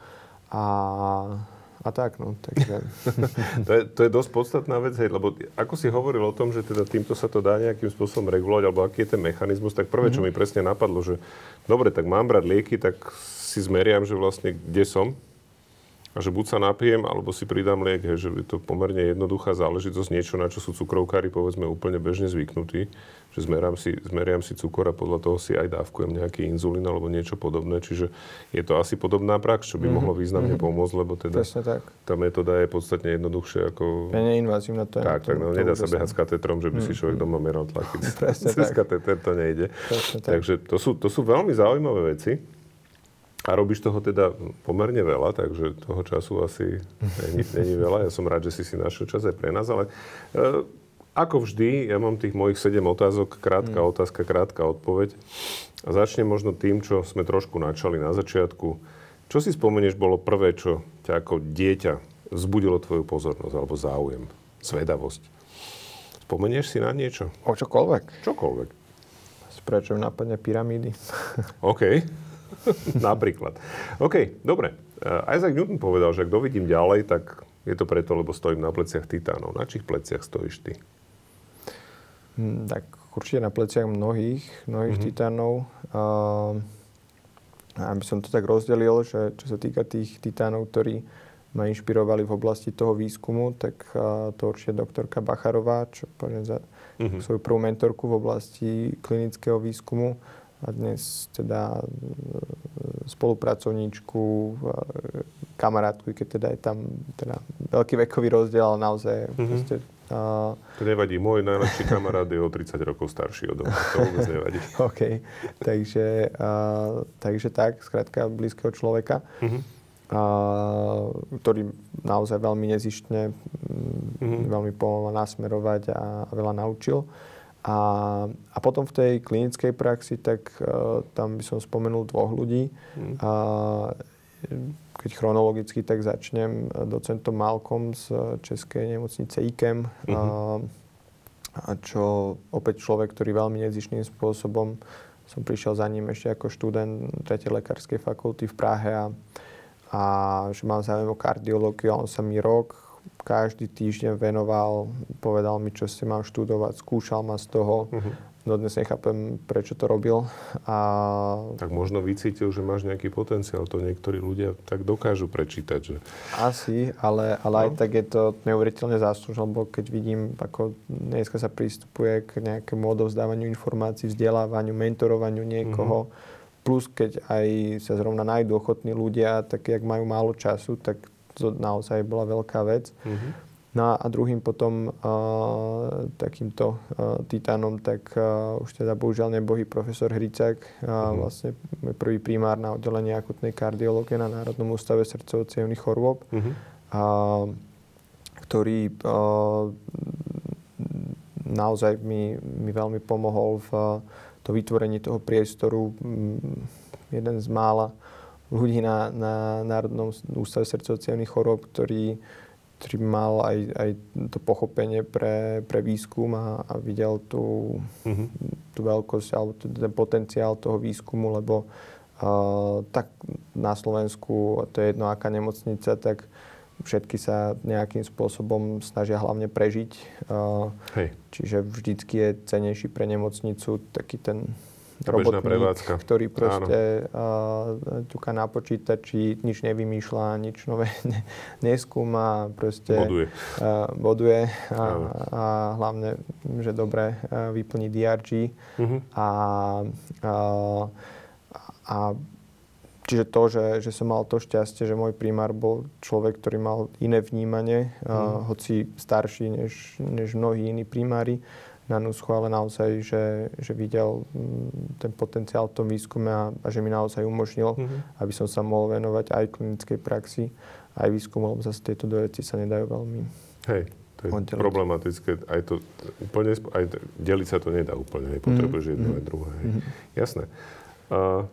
A, a tak, no, takže... <laughs> to, je, to je dosť podstatná vec, hej, lebo ako si hovoril o tom, že teda týmto sa to dá nejakým spôsobom regulovať, alebo aký je ten mechanizmus, tak prvé, čo mm-hmm. mi presne napadlo, že dobre, tak mám brať lieky, tak si zmeriam, že vlastne kde som, a že buď sa napijem, alebo si pridám liek, hej, že je to pomerne jednoduchá záležitosť, niečo, na čo sú cukrovkári povedzme úplne bežne zvyknutí, že zmerám si, zmeriam si cukor a podľa toho si aj dávkujem nejaký inzulín alebo niečo podobné, čiže je to asi podobná prax, čo by mm-hmm. mohlo významne mm-hmm. pomôcť, lebo teda tak. tá metóda je podstatne jednoduchšia ako... Je neinvazívna to je. Tak, tak, no, nedá sa behať s katetrom, že by mm-hmm. si človek mhm. doma meral tlaky. <laughs> Cez kateter to nejde. Takže to sú, to sú veľmi zaujímavé veci. A robíš toho teda pomerne veľa, takže toho času asi není, není veľa. Ja som rád, že si si našiel čas aj pre nás, ale e, ako vždy, ja mám tých mojich sedem otázok, krátka mm. otázka, krátka odpoveď. A začnem možno tým, čo sme trošku načali na začiatku. Čo si spomenieš bolo prvé, čo ťa ako dieťa vzbudilo tvoju pozornosť alebo záujem, zvedavosť? Spomenieš si na niečo? O čokoľvek? Čokoľvek. Prečo napadne pyramídy? OK. <laughs> Napríklad. OK, dobre. Uh, Isaac Newton povedal, že ak dovidím ďalej, tak je to preto, lebo stojím na pleciach titánov. Na čich pleciach stojíš ty? Hmm, tak určite na pleciach mnohých, mnohých mm-hmm. titánov. Uh, aby som to tak rozdelil, že čo sa týka tých titánov, ktorí ma inšpirovali v oblasti toho výskumu, tak uh, to určite doktorka Bacharová, čo poviem za mm-hmm. svoju prvú mentorku v oblasti klinického výskumu a dnes teda e, spolupracovníčku, e, kamarátku, keď teda je tam teda veľký vekový rozdiel, ale naozaj mm-hmm. proste, uh, To nevadí, môj najlepší kamarát je o 30 rokov starší od mňa, to vôbec nevadí. <laughs> OK, takže, uh, takže tak, skrátka blízkeho človeka, mm-hmm. uh, ktorý naozaj veľmi nezištne, mm-hmm. veľmi pomohol nasmerovať a, a veľa naučil. A, a potom v tej klinickej praxi, tak uh, tam by som spomenul dvoch ľudí. Mm. A, keď chronologicky, tak začnem docentom Malkom z Českej nemocnice IKEM. Mm-hmm. A, a čo opäť človek, ktorý veľmi nezišným spôsobom som prišiel za ním ešte ako študent 3. lekárskej fakulty v Prahe a, a že mám záujem o kardiológiu a on sa mi rok každý týždeň venoval, povedal mi, čo si mám študovať, skúšal ma z toho. Uh-huh. No dnes nechápem, prečo to robil. A... Tak možno vycítil, že máš nejaký potenciál. To niektorí ľudia tak dokážu prečítať. Že... Asi, ale, ale no. aj tak je to neuveriteľne záslužné, lebo keď vidím, ako dneska sa pristupuje k nejakému odovzdávaniu informácií, vzdelávaniu, mentorovaniu niekoho, mm-hmm. plus keď aj sa zrovna nájdú ochotní ľudia, tak jak majú málo času, tak to naozaj bola veľká vec. Mm-hmm. No a druhým potom uh, takýmto uh, titánom, tak uh, už teda bohužiaľ nebohý profesor Hricák, uh, mm. vlastne prvý primár na oddelenie akutnej kardiológie na Národnom ústave srdcovo chorôb, mm-hmm. uh, ktorý uh, naozaj mi, mi veľmi pomohol v uh, to vytvorení toho priestoru. Um, jeden z mála ľudí na, na Národnom ústave srdcovo chorôb, ktorý ktorý mal aj, aj to pochopenie pre, pre výskum a, a videl tú, mm-hmm. tú veľkosť alebo ten potenciál toho výskumu, lebo uh, tak na Slovensku, to je jedno aká nemocnica, tak všetky sa nejakým spôsobom snažia hlavne prežiť. Uh, Hej. Čiže vždycky je cenejší pre nemocnicu taký ten robotník, prevádzka. ktorý proste uh, ťuka na počítači, nič nevymýšľa, nič nové <laughs> ne, neskúma, proste boduje, uh, boduje a, a hlavne, že dobre uh, vyplní DRG uh-huh. Mhm. a, a, a Čiže to, že, že som mal to šťastie, že môj primár bol človek, ktorý mal iné vnímanie, mm. uh, hoci starší než, než mnohí iní primári, na NUSCHO, ale naozaj, že, že videl mm, ten potenciál v tom výskume a, a že mi naozaj umožnil, mm-hmm. aby som sa mohol venovať aj klinickej praxi, aj výskumu, lebo zase tieto dve veci sa nedajú veľmi Hej, to je oddeliť. problematické. Aj to úplne, aj deliť sa to nedá úplne. Potrebuješ mm-hmm. jedno aj druhé. Hej. Mm-hmm. Jasné. Uh,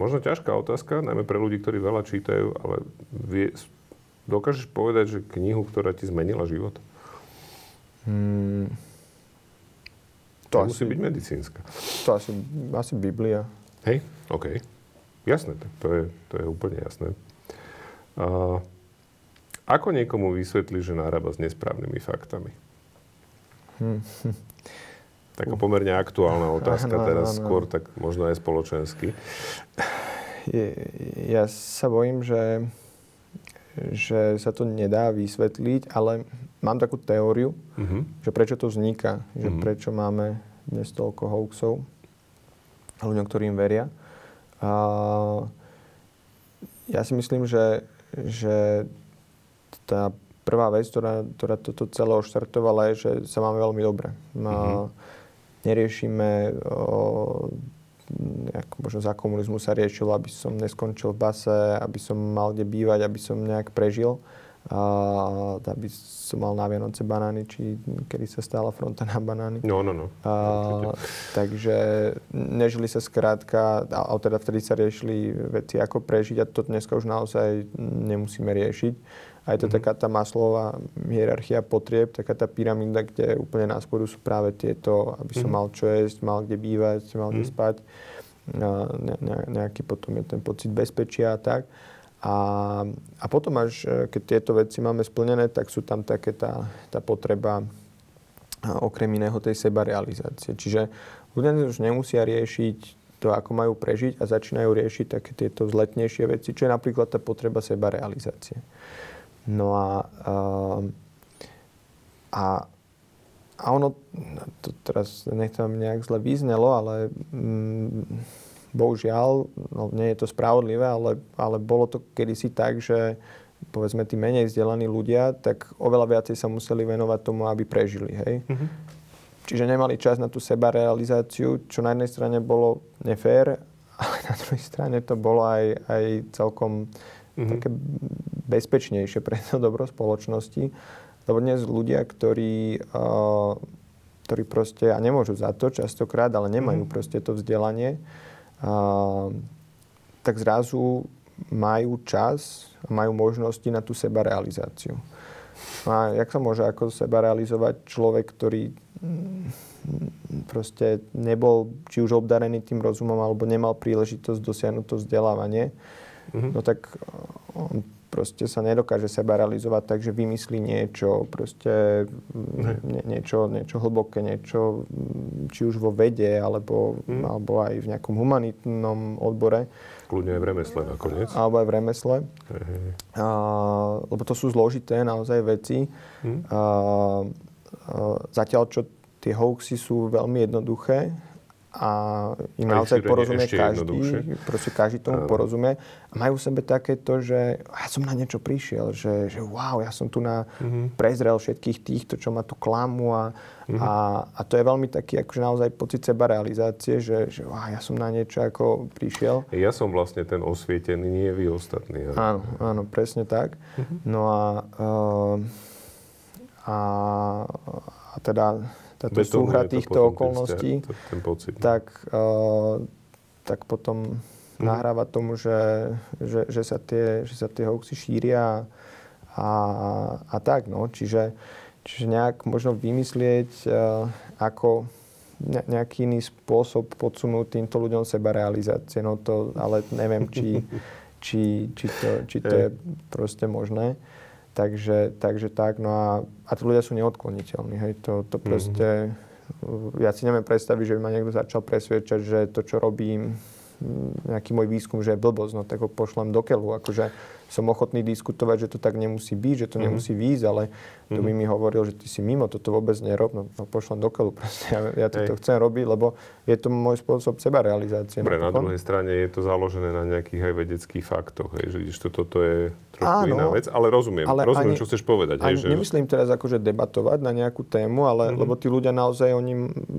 možno ťažká otázka, najmä pre ľudí, ktorí veľa čítajú, ale vie, dokážeš povedať, že knihu, ktorá ti zmenila život? Hmm. To musí byť medicínska. To asi, asi Biblia. Hej, OK. Jasné, tak to je, to je úplne jasné. A, ako niekomu vysvetli, že nárába s nesprávnymi faktami? Hm. <laughs> Taká pomerne aktuálna otázka <laughs> no, teraz no, no. skôr, tak možno aj spoločensky. Je, ja sa bojím, že, že sa to nedá vysvetliť, ale mám takú teóriu, uh-huh. že prečo to vzniká, že uh-huh. prečo máme dnes toľko hoaxov ľuďom, ktorým veria. A ja si myslím, že, že tá prvá vec, ktorá, ktorá toto celé oštartovala, je, že sa máme veľmi dobre. Uh-huh. Neriešime o, ako možno za komunizmu sa riešilo, aby som neskončil v base, aby som mal kde bývať, aby som nejak prežil a aby som mal na Vianoce banány, či kedy sa stála fronta na banány. No, no, no. A, takže nežili sa skrátka, a teda vtedy sa riešili veci, ako prežiť a to dneska už naozaj nemusíme riešiť. A je to mm-hmm. taká tá maslová hierarchia potrieb, taká tá pyramída, kde úplne na spodu sú práve tieto, aby som mm-hmm. mal čo jesť, mal kde bývať, mal kde mm-hmm. spať. A ne, ne, nejaký potom je ten pocit bezpečia a tak. A, a potom až, e, keď tieto veci máme splnené, tak sú tam také tá, tá potreba okrem iného tej sebarealizácie. Čiže ľudia už nemusia riešiť to, ako majú prežiť a začínajú riešiť také tieto vzletnejšie veci, čo je napríklad tá potreba sebarealizácie. No a, a, a, a ono, to teraz nechcem nejak zle význelo, ale mm, bohužiaľ, no nie je to spravodlivé, ale, ale bolo to kedysi tak, že povedzme tí menej vzdelaní ľudia, tak oveľa viacej sa museli venovať tomu, aby prežili. Hej? Mm-hmm. Čiže nemali čas na tú sebarealizáciu, čo na jednej strane bolo nefér, <laughs> ale na druhej strane to bolo aj, aj celkom mm-hmm. také bezpečnejšie pre <laughs> to dobro spoločnosti. Lebo dnes ľudia, ktorí uh, ktorí proste, a nemôžu za to častokrát, ale nemajú mm-hmm. proste to vzdelanie, a, tak zrazu majú čas a majú možnosti na tú sebarealizáciu. A jak sa môže ako seba realizovať človek, ktorý mm, proste nebol či už obdarený tým rozumom, alebo nemal príležitosť dosiahnuť to vzdelávanie, mm-hmm. no tak on proste sa nedokáže seba realizovať tak, že vymyslí niečo, proste nie, niečo, niečo hlboké, niečo či už vo vede, alebo, mm. alebo aj v nejakom humanitnom odbore. Kľudne aj v remesle nakoniec. Alebo aj v remesle. A, lebo to sú zložité naozaj veci. Mm. A, a, zatiaľ, čo tie hoaxy sú veľmi jednoduché, a im a naozaj porozumie každý, proste každý tomu porozumie. A majú v sebe takéto, že ja som na niečo prišiel, že, že wow, ja som tu na mm-hmm. prezrel všetkých týchto, čo ma tu klamu a, mm-hmm. a, a to je veľmi taký akože naozaj pocit seba realizácie, že, že wow, ja som na niečo ako prišiel. Ja som vlastne ten osvietený, nie vy ostatní. Áno, áno, presne tak. Mm-hmm. No a, uh, a, a teda táto súhra týchto okolností, ten, ten pocit. Tak, uh, tak potom mm. nahráva tomu, že, že, že, sa tie, že sa tie hoaxy šíria a, a tak. No. Čiže, čiže nejak možno vymyslieť, uh, ako ne, nejaký iný spôsob podsunúť týmto ľuďom seba realizácie. No to, ale neviem, či, <laughs> či, či, to, či to je proste možné. Takže, takže tak, no a, a tí ľudia sú neodkloniteľní, hej, to, to mhm. proste, mm-hmm. ja si neviem predstaviť, že by ma niekto začal presviečať, že to, čo robím, nejaký môj výskum, že je blbosť, no tak ho pošlem do keľu, akože som ochotný diskutovať, že to tak nemusí byť, že to mm-hmm. nemusí výjsť, ale mm-hmm. to by mi hovoril, že ty si mimo, toto vôbec nerob, no, no pošlem do keľu, proste, ja, ja toto chcem robiť, lebo je to môj spôsob seba realizácie. Dobre, na druhej strane je to založené na nejakých aj vedeckých faktoch, hej, že to, toto je trošku Áno, iná vec, ale rozumiem, ale rozumiem, ani, čo chceš povedať. Ani, hej, že... Nemyslím teraz akože debatovať na nejakú tému, ale mm-hmm. lebo tí ľudia naozaj, oni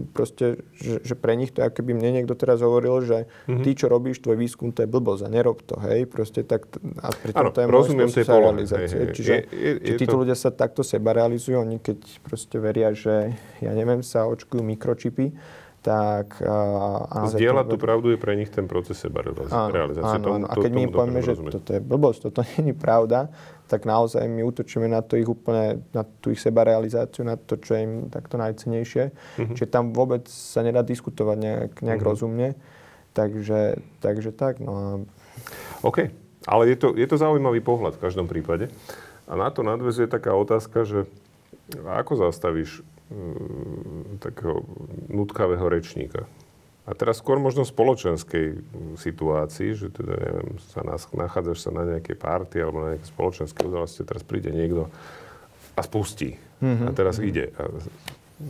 proste, že, že pre nich to, ako keby mne niekto teraz hovoril, že mm-hmm. ty, čo robíš, tvoj výskum, to je blbosť a nerob to, hej, proste tak, a Áno, to je rozumiem tej hej. Čiže je, je, je či tí to... ľudia sa takto seba realizujú, oni keď proste veria, že ja neviem, sa očkujú mikročipy, tak... A, Zdieľať tú pravdu je pre nich ten proces seba realizácie. Áno, áno. A keď my povieme, že toto je blbosť, toto <laughs> nie je pravda, tak naozaj my útočíme na to ich úplne, na tú ich seba realizáciu, na to, čo je im takto najcenejšie. Mm-hmm. Čiže tam vôbec sa nedá diskutovať nejak, nejak mm-hmm. rozumne. Takže, takže tak, no a... OK. Ale je to, je to zaujímavý pohľad v každom prípade. A na to nadvezuje taká otázka, že ako zastavíš um, takého nutkavého rečníka? A teraz skôr možno v spoločenskej situácii, že teda neviem, sa nás, nachádzaš sa na nejakej party alebo na nejakej spoločenskej udalosti, teraz príde niekto a spustí. Mm-hmm. A teraz ide. A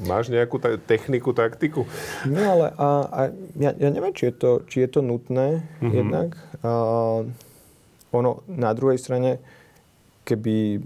máš nejakú ta- techniku, taktiku? No ale a, a ja, ja neviem, či je to, či je to nutné mm-hmm. jednak. A, ono na druhej strane, keby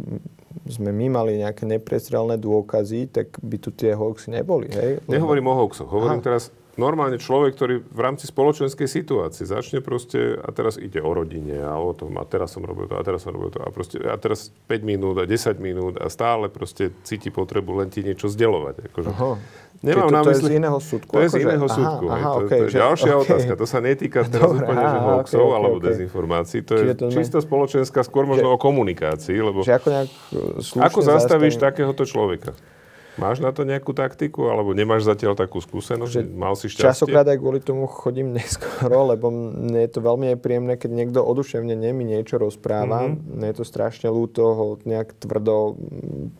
sme my mali nejaké neprestrelné dôkazy, tak by tu tie hoaxy neboli, hej? Lebo... Nehovorím o hoaxoch, hovorím Aha. teraz normálne človek, ktorý v rámci spoločenskej situácie začne proste, a teraz ide o rodine a o tom, a teraz som robil to, a teraz som robil to, a, proste, a teraz 5 minút a 10 minút a stále proste cíti potrebu len ti niečo zdieľovať. Akože. Aha. Nemám na mysli... To je z iného súdku? To je z akože- iného súdku. Aha, aha, to, okay, to je že, ďalšia okay. otázka. To sa netýka teraz Dobre, úplne aha, že hoaxov okay, alebo okay. dezinformácií. To je to čisto spoločenská, skôr možno že, o komunikácii. Lebo že ako, nejak ako zastavíš zastaví... takéhoto človeka? Máš na to nejakú taktiku, alebo nemáš zatiaľ takú skúsenosť? Že Mal si šťastie? Časokrát aj kvôli tomu chodím <laughs> neskoro, lebo mne je to veľmi nepríjemné, keď niekto oduševne mi niečo rozpráva. Mm-hmm. Mne je to strašne ľúto ho nejak tvrdo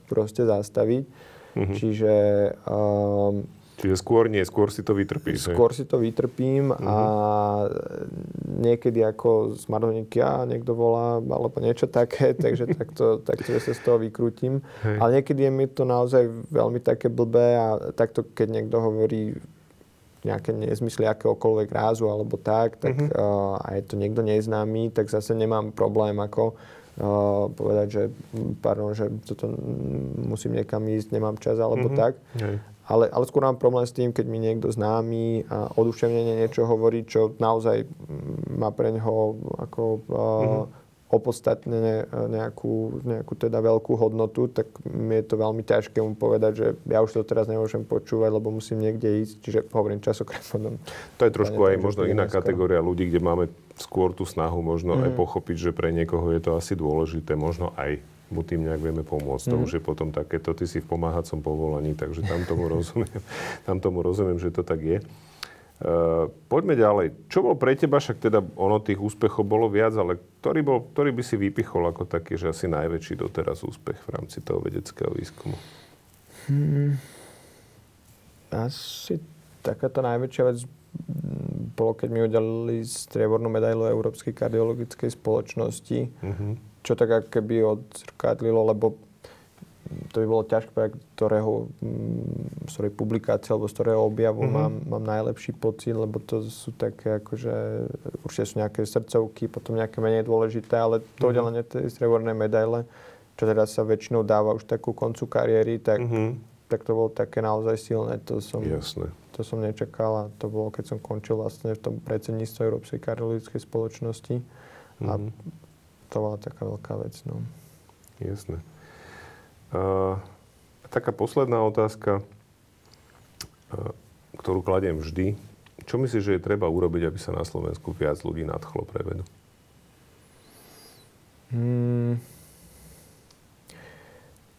proste zastaviť. Mm-hmm. Čiže um, Čiže skôr nie, skôr si to vytrpíš. Skôr si to vytrpím uh-huh. a mhm. niekedy ako z Mardonika niekto volá alebo niečo také, <laughs> takže takto, takto sa z toho vykrútim. Hej. Ale niekedy je mi to naozaj veľmi také blbé a takto keď niekto hovorí nejaké nezmysly akéhokoľvek rázu alebo tak, tak uh-huh. uh, a je to niekto neznámy, tak zase nemám problém ako uh, povedať, že pardon, že toto musím niekam ísť, nemám čas alebo uh-huh. tak. Hej. Ale, ale skôr mám problém s tým, keď mi niekto známy a oduševnenie niečo hovorí, čo naozaj má pre neho ako uh, mm-hmm. opodstatnené nejakú, nejakú teda veľkú hodnotu, tak mi je to veľmi ťažké mu povedať, že ja už to teraz nemôžem počúvať, lebo musím niekde ísť. Čiže hovorím časokrát <laughs> potom. To je trošku aj možno iná neskôr. kategória ľudí, kde máme skôr tú snahu možno mm. aj pochopiť, že pre niekoho je to asi dôležité, možno aj mu tým nejak vieme pomôcť. Mm. To mhm. už je potom takéto, ty si v pomáhacom povolaní, takže tam tomu <laughs> rozumiem, tam tomu rozumiem, že to tak je. Uh, poďme ďalej. Čo bol pre teba, však teda ono tých úspechov bolo viac, ale ktorý, bol, ktorý by si vypichol ako taký, že asi najväčší doteraz úspech v rámci toho vedeckého výskumu? Hmm. Asi takáto najväčšia vec bolo, keď mi udelili striebornú medailu Európskej kardiologickej spoločnosti, uh-huh. Čo tak keby odzrkadlilo, lebo to by bolo ťažké ktorého, mm, z ktorej publikácie alebo z ktorého objavu mm-hmm. mám, mám najlepší pocit, lebo to sú také akože, určite sú nejaké srdcovky, potom nejaké menej dôležité, ale to mm-hmm. tej striebornej medaile, čo teda sa väčšinou dáva už takú koncu kariéry, tak, mm-hmm. tak to bolo také naozaj silné. To som, Jasné. To som nečakal a to bolo, keď som končil vlastne v tom predsedníctve Európskej kardiologickej spoločnosti. Mm-hmm. A bola taká veľká vec. No. Jasné. A taká posledná otázka, ktorú kladiem vždy. Čo myslíš, že je treba urobiť, aby sa na Slovensku viac ľudí nadchlo pre vedu? Hmm.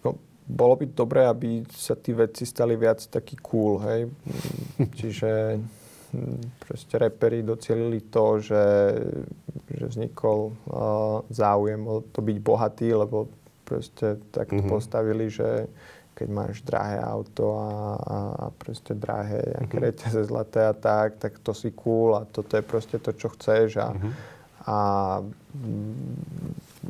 No, bolo by dobré, aby sa tí vedci stali viac taký cool, hej? <laughs> Čiže proste reperi docielili to, že, že vznikol uh, záujem o to byť bohatý, lebo proste tak mm-hmm. postavili, že keď máš drahé auto a, a, a proste drahé nejaké mm-hmm. reťaze zlaté a tak, tak to si cool a toto je proste to, čo chceš a, mm-hmm. a,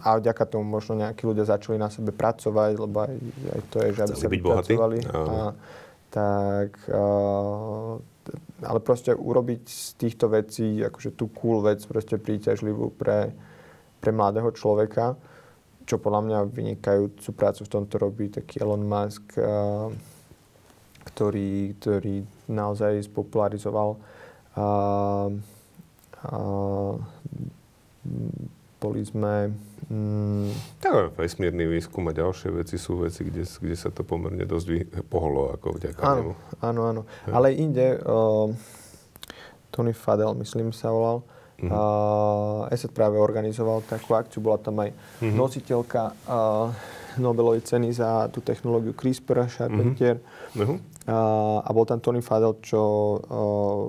a vďaka tomu možno nejakí ľudia začali na sebe pracovať, lebo aj, aj to je, že aby sa pracovali. A, tak, a, ale proste urobiť z týchto vecí akože tú cool vec proste príťažlivú pre, pre mladého človeka čo podľa mňa vynikajúcu prácu v tomto robí taký Elon Musk, a, ktorý, ktorý naozaj spopularizoval a, a, boli sme... Mm, tak vesmírny výskum a ďalšie veci sú veci, kde, kde sa to pomerne dosť pohlo ako vďaka áno, nemu. Áno, áno. Ja. Ale inde, uh, Tony Fadel, myslím sa volal, Uh-huh. Uh, ESET práve organizoval takú akciu, bola tam aj uh-huh. nositeľka uh, Nobelovej ceny za tú technológiu CRISPR, Charpentier. Uh-huh. Uh, a bol tam Tony Fadel, čo uh,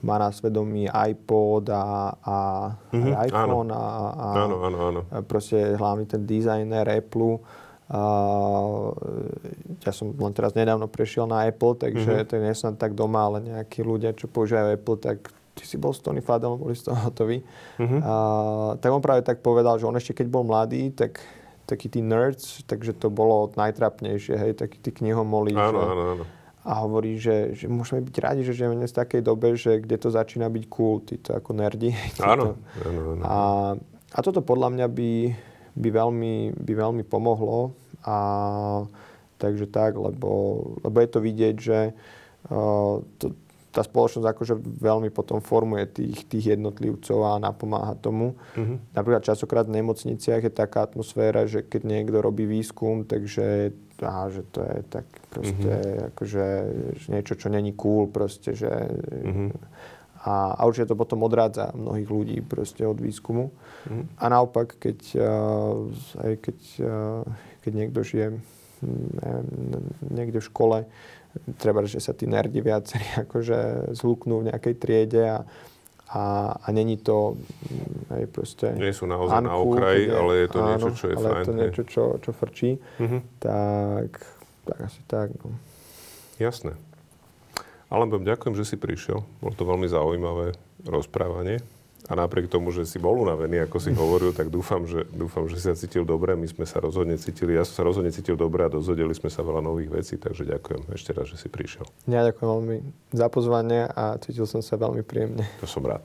má na svedomí iPod a, a uh-huh. aj iPhone áno. a, a áno, áno, áno. proste hlavne ten dizajner Apple. Uh, ja som len teraz nedávno prešiel na Apple, takže uh-huh. to nie som tak doma, ale nejakí ľudia, čo používajú Apple, tak ty si bol s Tony Fadelom, boli z toho. Uh-huh. A, tak on práve tak povedal, že on ešte keď bol mladý, tak takí tí nerds, takže to bolo najtrapnejšie, hej, takí tí knihomolí. Áno, že, áno, áno. A hovorí, že, že môžeme byť radi, že žijeme v takej dobe, že kde to začína byť cool, títo ako nerdi. <laughs> Áno, áno, áno. A, a toto podľa mňa by, by, veľmi, by veľmi pomohlo. A, takže tak, lebo, lebo je to vidieť, že uh, to, tá spoločnosť akože veľmi potom formuje tých, tých jednotlivcov a napomáha tomu. Mm-hmm. Napríklad časokrát v nemocniciach je taká atmosféra, že keď niekto robí výskum, takže á, že to je tak proste mm-hmm. akože že niečo, čo není cool proste, že mm-hmm. a, a určite to potom odrádza mnohých ľudí proste od výskumu. Mm-hmm. A naopak, keď, uh, aj keď, uh, keď niekto žije neviem, niekde v škole, treba, že sa tí nerdi viacerí <laughs> akože zhluknú v nejakej triede a, a, a není to mm, aj proste... Nie sú naozaj Anku, na okraji, je, ale je to áno, niečo, čo je ale fajn. je to niečo, čo, čo frčí. Mm-hmm. Tak, tak asi tak. No. Jasné. Alebo ďakujem, že si prišiel. Bolo to veľmi zaujímavé rozprávanie. A napriek tomu, že si bol unavený, ako si hovoril, tak dúfam, že, dúfam, že si sa cítil dobre. My sme sa rozhodne cítili, ja som sa rozhodne cítil dobre a dozvedeli sme sa veľa nových vecí, takže ďakujem ešte raz, že si prišiel. Ja ďakujem veľmi za pozvanie a cítil som sa veľmi príjemne. To som rád.